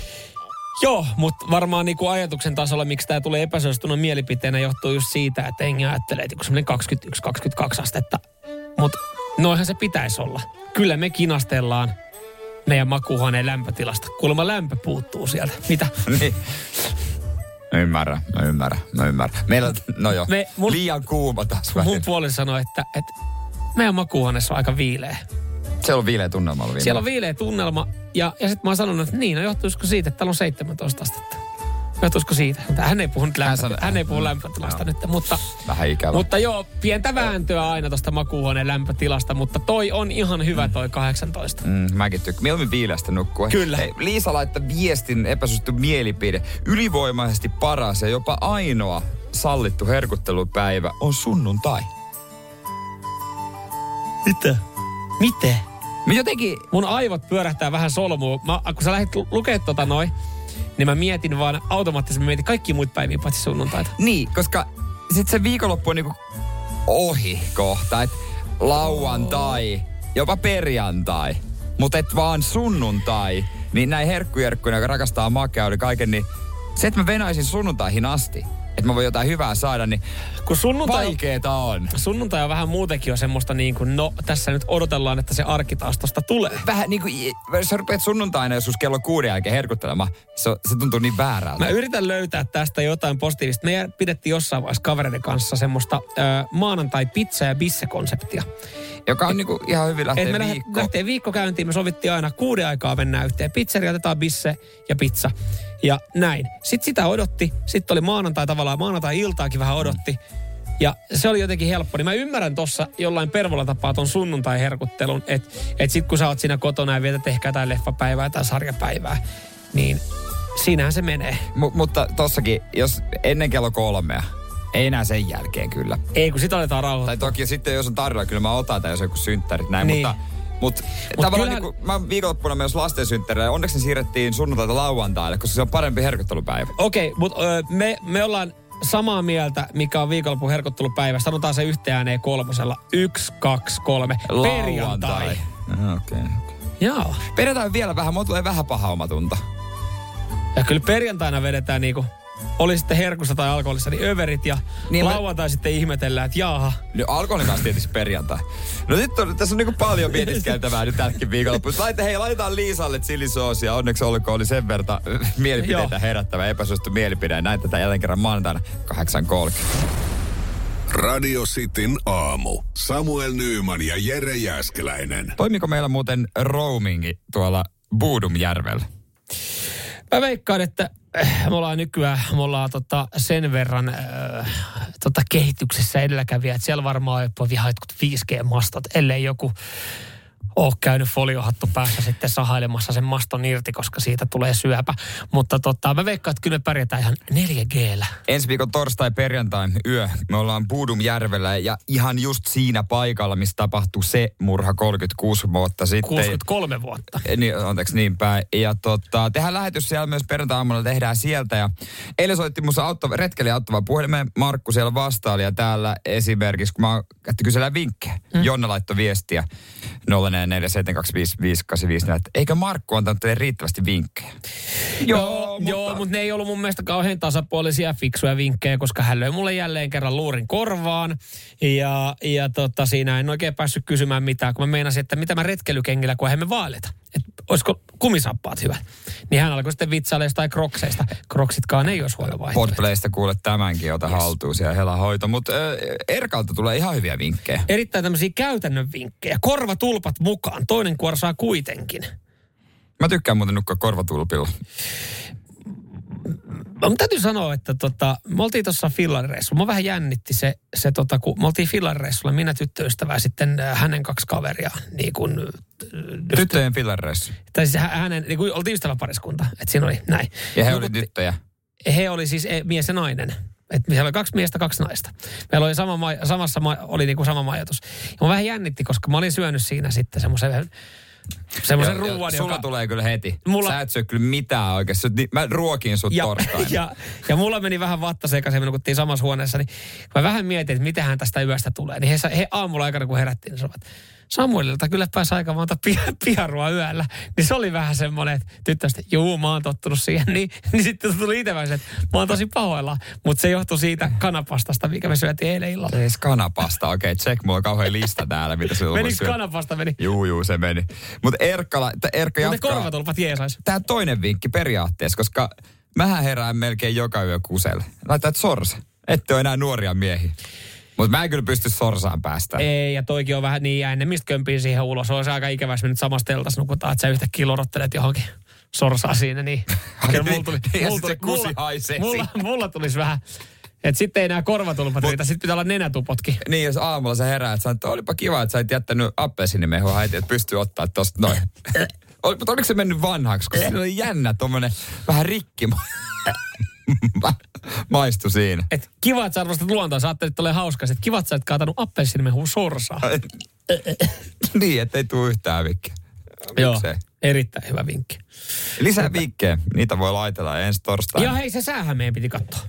Joo, mutta varmaan niinku ajatuksen tasolla, miksi tämä tulee epäsuostuna mielipiteenä, johtuu just siitä, että engi ajattelee, että kun semmoinen 21-22 astetta. Mutta noihan se pitäisi olla. Kyllä me kinastellaan meidän makuuhuoneen lämpötilasta. Kuulemma lämpö puuttuu sieltä. Mitä? niin. Mä ymmärrän, mä ymmärrän, mä ymmärrän. Meillä on, no joo, Me- mun- liian kuuma taas. Mun puoli sanoi, että, että meidän makuuhuoneessa on aika viileä. Siellä on viileä tunnelma ollut viime Siellä on viileä tunnelma. Ja, ja sitten mä oon sanonut, että niin, no johtuisiko siitä, että täällä on 17 astetta. Johtuisiko siitä? Hän ei puhu nyt lämpö, hän, ei puhu lämpötilasta nyt. Mutta, Vähän ikävä. mutta joo, pientä vääntöä aina tuosta makuuhuoneen lämpötilasta, mutta toi on ihan hyvä toi 18. Mm, mäkin tykkään. Mieluummin viileästä nukkua. Kyllä. Hei, Liisa laittaa viestin epäsuosittu mielipide. Ylivoimaisesti paras ja jopa ainoa sallittu herkuttelupäivä on sunnuntai. Mitä? Miten? Me jotenkin, Mun aivot pyörähtää vähän solmuun. Mä, kun sä lähdit lukemaan tota noin, niin mä mietin vaan automaattisesti, mä mietin kaikki muut päiviä paitsi sunnuntaita. niin, koska sit se viikonloppu on niinku ohi kohta. Et lauantai, jopa perjantai, mutta et vaan sunnuntai. Niin näin herkkujerkkuina, joka rakastaa makeuden kaiken, niin se, että mä venaisin sunnuntaihin asti, että mä voin jotain hyvää saada, niin Kun sunnuntai, vaikeeta on. sunnuntai on vähän muutenkin jo semmoista niin kuin, no tässä nyt odotellaan, että se arki taas tosta tulee. vähän niin kuin, sä rupeat sunnuntaina joskus kello kuuden jälkeen herkuttelemaan, se, se tuntuu niin väärältä. Mä yritän löytää tästä jotain positiivista. Me pidettiin jossain vaiheessa kavereiden kanssa semmoista ö, maanantai pizza ja bisse-konseptia. Joka on niinku ihan hyvin Et lähteä me viikko. lähtee viikkokäyntiin, me sovittiin aina kuuden aikaa mennään yhteen pizzeria, otetaan bisse ja pizza. Ja näin. Sitten sitä odotti. Sitten oli maanantai tavallaan, maanantai-iltaakin vähän odotti. Ja se oli jotenkin helppo. Niin mä ymmärrän tuossa jollain pervolla tapaa ton sunnuntai-herkuttelun, että et sit kun sä oot siinä kotona ja vietät ehkä jotain leffapäivää tai sarjapäivää, niin siinähän se menee. M- mutta tossakin, jos ennen kello kolmea, ei enää sen jälkeen kyllä. Ei, kun sit aletaan rauhoittaa. Tai toki sitten jos on tarjolla, kyllä mä otan tai jos on joku synttärit näin, Niin. mutta mutta tavallaan kyllähän- niin kuin, mä viikonloppuna myös lasten synttärille ja onneksi ne siirrettiin sunnuntaita lauantaille, koska se on parempi herkuttelupäivä. Okei, okay, mutta me, me ollaan samaa mieltä, mikä on viikonlopun herkottelupäivä. Sanotaan se yhteen ääneen kolmosella. Yksi, kaksi, kolme. Perjantai. Aha, Okei. Okay. Joo. Perjantai vielä vähän, mulla tulee vähän paha omatunto. Ja kyllä perjantaina vedetään niinku, oli sitten herkussa tai alkoholissa, niin överit ja Niin lauantai sitten ihmetellään, että jaaha. No alkoholin kanssa tietysti perjantai. No nyt on, tässä on niinku paljon mietiskeltävää nyt tälläkin viikonloppuun. Laita, hei, laitetaan Liisalle chilisoosia. Onneksi olkoon oli sen verran äh, mielipiteitä Joo. herättävä epäsuosittu mielipide. Ja Näin tätä jälleen kerran maanantaina 8.30. Radio Cityn aamu. Samuel Nyyman ja Jere Jäskeläinen. Toimiko meillä muuten roamingi tuolla Buudumjärvellä? Mä veikkaan, että me ollaan nykyään, me ollaan tota, sen verran äh, tota, kehityksessä edelläkävijä, että siellä varmaan on jopa viha jotkut 5G-mastot, ellei joku ole käynyt foliohattu päässä sitten sahailemassa sen maston irti, koska siitä tulee syöpä. Mutta tota, mä veikkaan, että kyllä me pärjätään ihan 4Gllä. Ensi viikon torstai perjantai yö me ollaan Puudumjärvellä ja ihan just siinä paikalla, missä tapahtui se murha 36 vuotta sitten. 63 vuotta. Niin, anteeksi niin päin. Ja tota, tehdään lähetys siellä myös perjantai tehdään sieltä. Ja eilen soitti musta auttava, retkeli auttava puhelimeen. Markku siellä vastaili ja täällä esimerkiksi, kun mä kätti kysellä vinkkejä. Mm. Jonna laittoi viestiä 04725585, että eikö Markku antanut teille riittävästi vinkkejä? Joo, mutta... joo, mutta ne ei ollut mun mielestä kauhean tasapuolisia fiksuja vinkkejä, koska hän löi mulle jälleen kerran luurin korvaan. Ja, ja tota, siinä en oikein päässyt kysymään mitään, kun mä meinasin, että mitä mä retkelykengillä, kun eihän me vaalita. Että olisiko kumisappaat hyvät. Niin hän alkoi sitten vitsailla tai krokseista. Kroksitkaan ei olisi huono vaihtoehto. Podplaysta kuulet tämänkin, ota yes. haltuun siellä hela hoito. Mutta äh, Erkalta tulee ihan hyviä vinkkejä. Erittäin tämmöisiä käytännön vinkkejä. Korvatulpat mukaan. Toinen kuor saa kuitenkin. Mä tykkään muuten nukkua korvatulpilla. Mä täytyy sanoa, että tota, me oltiin tuossa fillarireissulla. Mä vähän jännitti se, se tota, kun me oltiin fillarireissulla, minä tyttöystävä sitten äh, hänen kaksi kaveria. Niin kun, äh, Tyttöjen fillarireissu? Tai siis hänen, niin kun oltiin ystäväpariskunta, että siinä oli näin. Ja he olivat tyttöjä? He oli siis e, mies ja nainen. Että siellä oli kaksi miestä, kaksi naista. Meillä oli sama, samassa, oli niin kuin sama majoitus. Ja mä vähän jännitti, koska mä olin syönyt siinä sitten semmoisen Semmoisen ruuan, Sulla joka... tulee kyllä heti. Mulla... Sä et syö kyllä mitään oikeasti. Mä ruokin sut ja, torstaina. Ja, ja mulla meni vähän vatta sekaisin, me nukuttiin samassa huoneessa. Niin mä vähän mietin, että mitähän tästä yöstä tulee. Niin he, he aamulla aikana, kun herättiin, niin sanoivat, Samuelilta kyllä pääsi aika monta piarua yöllä. Niin se oli vähän semmoinen, että tyttö että juu, mä oon tottunut siihen. Niin, niin sitten tuli itse että mä oon tosi pahoilla. Mutta se johtui siitä kanapastasta, mikä me syötiin eilen illalla. Ees kanapasta, okei, okay, check, mulla on kauhean lista täällä, mitä se Menikö kanapasta meni? Juu, juu, se meni. Mutta Erkka, Erkka jatkaa. Ne korvatulpat jeesais. Tää toinen vinkki periaatteessa, koska mähän herään melkein joka yö kuselle. Laitat sorsa. Ette ole enää nuoria miehiä. Mutta mä en kyllä pysty sorsaan päästä. Ei, ja toikin on vähän niin, ja ennen mistä kömpii siihen ulos. On se aika ikävä, jos me nyt samassa teltassa nukutaan, että sä yhtäkkiä lorottelet johonkin sorsaa siinä, niin... Kyllä mulla tuli, mulla, tuli, mulla, mulla, mulla tulisi vähän... Et sitten ei enää korvatulpat riitä, sitten pitää olla nenätupotkin. Niin, jos aamulla sä heräät, että olipa kiva, että sä et jättänyt appelsiinimehua heti, että pystyy ottaa tosta noin. Mutta oliko se mennyt vanhaksi, koska siinä oli jännä tuommoinen vähän rikki maistu siinä. Et kiva, että sä arvostat luontoa. Sä ajattelit, että hauska. Et kiva, että sä et kaatanut appelsiinimehua sorsaa. niin, ettei tule yhtään vikkiä. Joo, erittäin hyvä vinkki. Lisää vinkkejä. Niitä voi laitella ensi torstaina. Ja hei, se säähän meidän piti katsoa.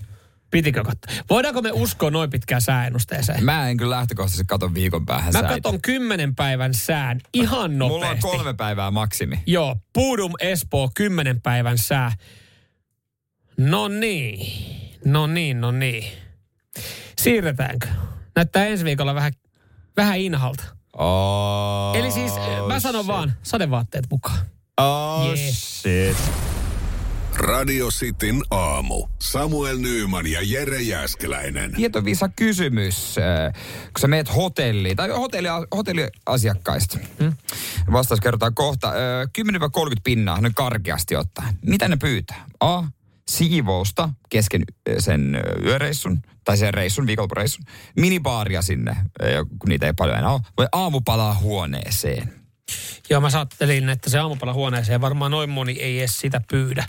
Pitikö katsoa? Voidaanko me uskoa noin pitkään sääennusteeseen? Mä en kyllä lähtökohtaisesti katon viikon päähän Mä katon kymmenen päivän sään ihan nopeasti. Mulla on kolme päivää maksimi. Joo, Puudum Espoo kymmenen päivän sää. No niin, no niin, no niin. Siirretäänkö? Näyttää ensi viikolla vähän, vähän inhalta. Oh, Eli siis, mä sanon shit. vaan, sadevaatteet mukaan. Oh yeah. shit. Radio Cityn aamu. Samuel Nyyman ja Jere Jäskeläinen. Tietovisa kysymys. Kun sä meet hotelliin, tai hotelli, hotelliasiakkaista. Hmm? Vastaus kerrotaan kohta. 10-30 pinnaa, noin karkeasti ottaen. Mitä ne pyytää? A siivousta kesken sen yöreissun, tai sen reissun, viikonloppureissun, minibaaria sinne, kun niitä ei paljon enää ole, vai aamupalaa huoneeseen. Joo, mä ajattelin, että se aamupala huoneeseen varmaan noin moni ei edes sitä pyydä.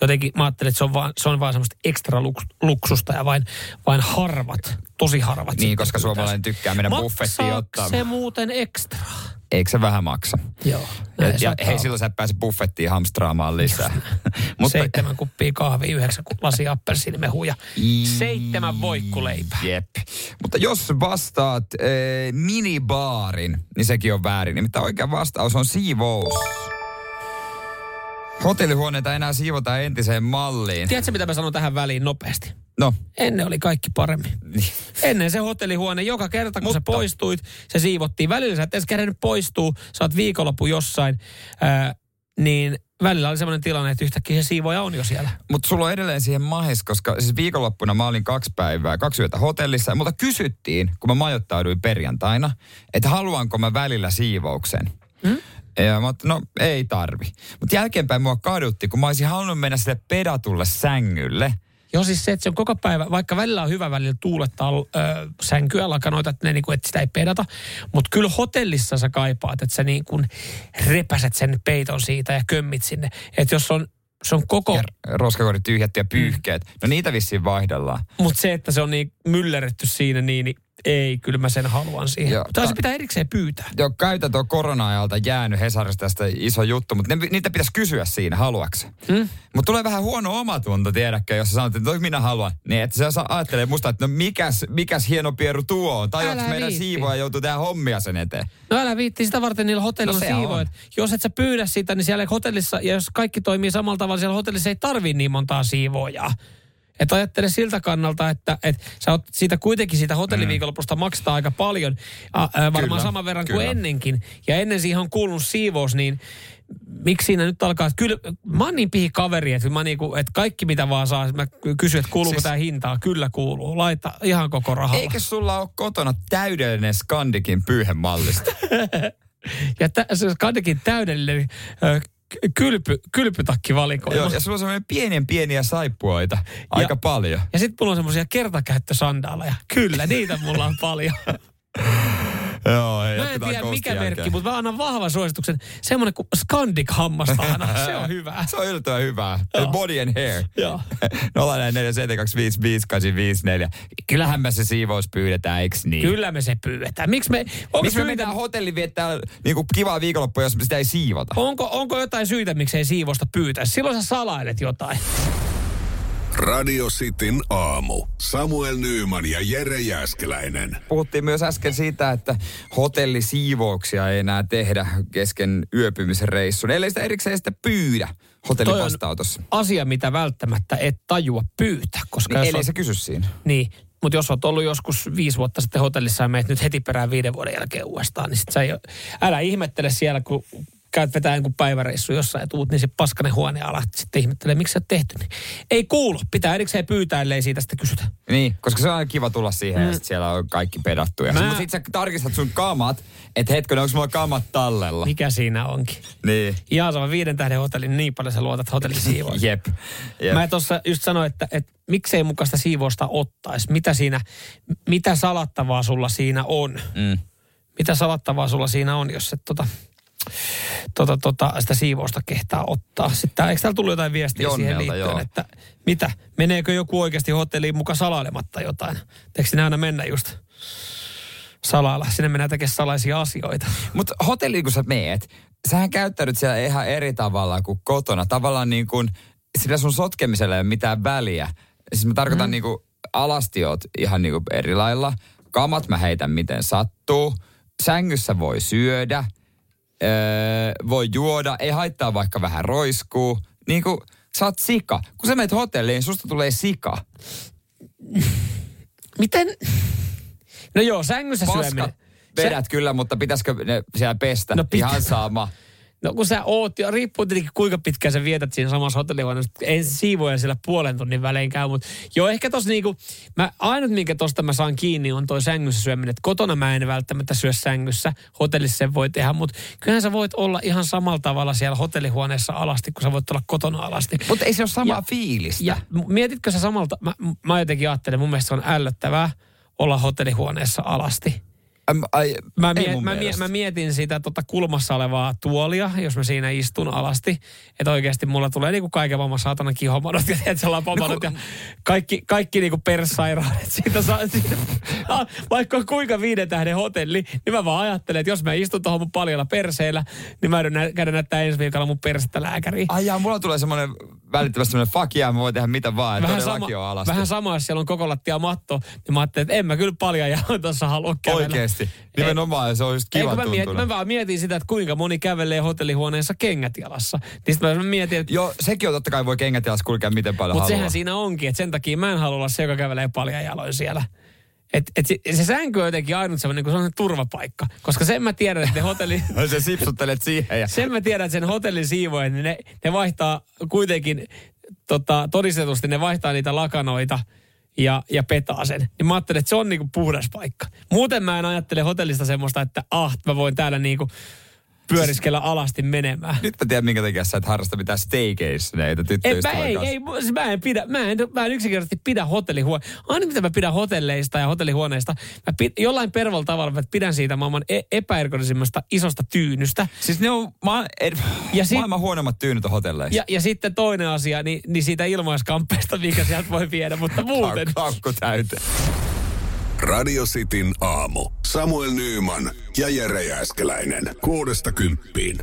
Jotenkin mä ajattelin, että se on vaan, se on vaan semmoista ekstra luksusta ja vain, vain harvat, tosi harvat. Niin, koska suomalainen tykkää mennä buffettiin ottaa. se muuten ekstraa? Eikö se vähän maksa? Joo. Ja, ja hei, silloin sä et pääse buffettiin hamstraamaan lisää. Mutta, Seitsemän kuppia kahvia, yhdeksän lasi appelsiinimehuja, seitsemän voikkuleipää. Jep. Mutta jos vastaat äh, minibaarin, niin sekin on väärin. Nimittäin oikea vastaus on siivous. Hotellihuoneita enää siivota entiseen malliin. Tiedätkö, mitä mä sanon tähän väliin nopeasti? No. Ennen oli kaikki paremmin. Niin. Ennen se hotellihuone, joka kerta kun Mutta. sä poistuit, se siivottiin. Välillä sä et edes kerännyt poistuu, sä oot viikonloppu jossain, ää, niin välillä oli sellainen tilanne, että yhtäkkiä se siivoja on jo siellä. Mutta sulla on edelleen siihen mahis, koska siis viikonloppuna mä olin kaksi päivää, kaksi yötä hotellissa. Mutta kysyttiin, kun mä majoittauduin perjantaina, että haluanko mä välillä siivouksen. Hmm? Ja mä no ei tarvi. Mutta jälkeenpäin mua kadutti, kun mä olisin halunnut mennä sille pedatulle sängylle. Joo, siis se, että se on koko päivä, vaikka välillä on hyvä välillä tuulettaa ö, sänkyä, lakanoita, että, ne, niin kuin, että sitä ei pedata. Mutta kyllä hotellissa sä kaipaat, että sä niin kuin repäset sen peiton siitä ja kömmit sinne. Että jos on, se on koko... Ja roskakorit tyhjät ja pyyhkeet. No niitä vissiin vaihdellaan. Mutta se, että se on niin myllerretty siinä niin, niin ei, kyllä mä sen haluan siihen. Joo. Tai se pitää erikseen pyytää. Joo, käytä tuo korona-ajalta jäänyt Hesarista tästä iso juttu, mutta ne, niitä pitäisi kysyä siinä, haluatko Mm? Mutta tulee vähän huono omatunto, tiedäkö, jos sä sanot, että toi minä haluan. Niin, että sä saa- ajattelee musta, että no mikäs, mikäs hieno pieru tuo on. Tai meidän viitti. siivoja joutuu tehdä hommia sen eteen. No älä viitti, sitä varten niillä hotellilla No no siivoit. Jos et sä pyydä sitä, niin siellä hotellissa, ja jos kaikki toimii samalla tavalla, siellä hotellissa ei tarvii niin montaa siivoojaa. Että ajattele siltä kannalta, että, että sä oot siitä kuitenkin siitä hotelliviikonlopusta maksaa aika paljon, a, ä, varmaan Kyllä, saman verran kyllä. kuin ennenkin. Ja ennen siihen on kuulunut siivous, niin miksi siinä nyt alkaa, että kyllä mä oon niin pihi kaveri, että, mä niinku, että kaikki mitä vaan saa, mä kysyn, että kuuluuko Siis- tämä hintaa, kyllä kuuluu, laita ihan koko rahalla. Eikö sulla ole kotona täydellinen Skandikin pyyhemallista? Ja on kuitenkin täydellinen ö, kylpy, kylpytakkivalikoima. Joo, ja sulla on semmoinen pienen pieniä saippuoita. Aika Ja- paljon. Ja sitten mulla on semmoisia kertakäyttösandaaleja. Kyllä, niitä mulla on paljon. Joo, ei, Mä en tiedä mikä jälkeen. merkki, mutta mä annan vahvan suosituksen. Semmoinen kuin Scandic hammastahana. Se on hyvä. Se on yllättävän hyvää. Body and hair. Joo. 047255854. Kyllähän me se siivous pyydetään, eiks niin? Kyllä me se pyydetään. Miksi me, Miksi me mennään hotelli viettää niinku kivaa viikonloppua, jos sitä ei siivota? onko, onko jotain syitä, miksei siivosta pyytää? Silloin sä salailet jotain. Radio Cityn aamu. Samuel Nyyman ja Jere Jäskeläinen. Puhuttiin myös äsken siitä, että hotellisiivouksia ei enää tehdä kesken yöpymisreissun. Ellei sitä erikseen sitten pyydä hotellin Toi on vastaanotossa. Asia, mitä välttämättä et tajua pyytää. Koska Niin, ellei on- se kysy siinä. Niin, mutta jos olet ollut joskus viisi vuotta sitten hotellissa ja meet nyt heti perään viiden vuoden jälkeen uudestaan, niin sit sä ei, älä ihmettele siellä, kun käyt vetää jonkun päiväreissu jossain ja tuut, niin se paskanen huone ala sitten ihmettelee, miksi sä oot tehty. Niin ei kuulu, pitää erikseen pyytää, ellei siitä sitten kysytä. Niin, koska se on aina kiva tulla siihen mm. ja siellä on kaikki pedattu. Ja Mä- Mutta sit sä tarkistat sun kamat, että hetken, onko mulla kamat tallella. Mikä siinä onkin? Niin. Ihan sama viiden tähden hotelli, niin paljon sä luotat hotellin siivoon. Jep. Jep. Mä tuossa just sanoin, että, että miksei mukaista siivousta ottaisi. Mitä siinä, mitä salattavaa sulla siinä on? Mm. mitä salattavaa sulla siinä on, jos et tota, tota, tota, sitä siivousta kehtaa ottaa. Sitten, eikö täällä tullut jotain viestiä siihen Jonnelta, liittyen, joo. että mitä, meneekö joku oikeasti hotelliin mukaan salailematta jotain? Eikö sinne aina mennä just salailla? Sinne mennään tekemään salaisia asioita. Mutta hotelliin kun sä meet, sähän käyttäydyt siellä ihan eri tavalla kuin kotona. Tavallaan niin kuin, sillä sun sotkemisella ei ole mitään väliä. Siis mä tarkoitan mm. niin kuin alastiot ihan niin kuin eri lailla. Kamat mä heitän miten sattuu. Sängyssä voi syödä. Öö, voi juoda. Ei haittaa vaikka vähän roiskuu. Niin kuin sä oot sika. Kun sä menet hotelliin, susta tulee sika. Miten? No joo, sängyssä syöminen. Paskat vedät kyllä, mutta pitäisikö ne siellä pestä? No pitää. Ihan sama. No kun sä oot, ja riippuu tietenkin kuinka pitkään sä vietät siinä samassa hotellihuoneessa. Se siivoja siellä puolen tunnin välein käy, mutta joo ehkä tossa niinku, mä, ainut minkä tosta mä saan kiinni on toi sängyssä syöminen. Et kotona mä en välttämättä syö sängyssä, hotellissa sen voi tehdä, mutta kyllähän sä voit olla ihan samalla tavalla siellä hotellihuoneessa alasti, kun sä voit olla kotona alasti. Mutta ei se ole samaa Ja- fiilistä. Ja mietitkö sä samalta, mä, mä jotenkin ajattelen, mun mielestä se on ällöttävää olla hotellihuoneessa alasti. Äm, ai, Mä, ei mie- mun mä, mie- mielestä. mä mietin sitä tota kulmassa olevaa tuolia, jos mä siinä istun alasti. Että oikeasti mulla tulee niinku kaiken maailman saatana kihomadot ja tiedät, lapamadot ja kaikki, kaikki niinku perssairaudet. Siitä saa, siitä, Ah, vaikka kuinka viiden tähden hotelli, niin mä vaan ajattelen, että jos mä istun tuohon mun paljalla perseellä, niin mä nä- käydä näyttää ensi viikolla mun persettä lääkäriin. Ai jaa, mulla tulee semmoinen välittömästi semmoinen fuck yeah, mä voin tehdä mitä vaan, että todellakin on alasti. vähän sama, jos siellä on koko lattia matto, niin mä ajattelin, että en mä kyllä paljon ja tuossa halua kävellä. Oikeesti. Nimenomaan, se on just kiva mä, mietin, mä vaan mietin sitä, että kuinka moni kävelee hotellihuoneessa kengät jalassa. Niin mä mietin, että Joo, sekin on totta kai voi kengät jalassa kulkea miten paljon mutta sehän siinä onkin, että sen takia mä en halua olla se, joka kävelee paljon jaloin siellä. Et, et se, se sänky on jotenkin ainut semmoinen, kun se on turvapaikka. Koska sen mä tiedän, että ne hotelli... Se sipsuttelet siihen ja... sen mä tiedän, että sen hotellin siivojen, niin ne, ne vaihtaa kuitenkin tota, todistetusti, ne vaihtaa niitä lakanoita ja, ja petaa sen. Niin mä ajattelen, että se on niinku puhdas paikka. Muuten mä en ajattele hotellista semmoista, että ah, mä voin täällä niinku pyöriskellä alasti menemään. Nyt mä tiedän, minkä takia sä et harrasta mitään staycationeita mä, tyttöystävän ei, ei, mä en pidä, mä en, mä en yksinkertaisesti pidä hotellihuone. Aina mitä mä pidän hotelleista ja hotellihuoneista, mä pid, jollain pervolla tavalla mä pidän siitä maailman e- isosta tyynystä. Siis ne on ma- ed- Ja ja sit- maailman huonommat tyynyt on hotelleissa. Ja, ja sitten toinen asia, niin, niin siitä ilmaiskamppeesta, mikä sieltä voi viedä, mutta muuten. Kakku täyteen. Radio Cityn aamu. Samuel Nyyman ja Jere Jääskeläinen. Kuudesta kymppiin.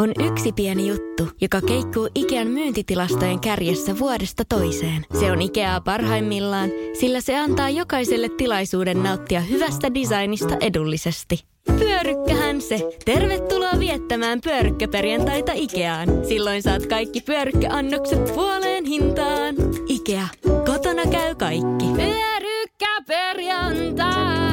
On yksi pieni juttu, joka keikkuu Ikean myyntitilastojen kärjessä vuodesta toiseen. Se on Ikeaa parhaimmillaan, sillä se antaa jokaiselle tilaisuuden nauttia hyvästä designista edullisesti. Pyörykkähän se! Tervetuloa viettämään pyörykkäperjantaita Ikeaan. Silloin saat kaikki pyörykkäannokset puoleen hintaan. Ikea, kotona käy kaikki. käperjantai.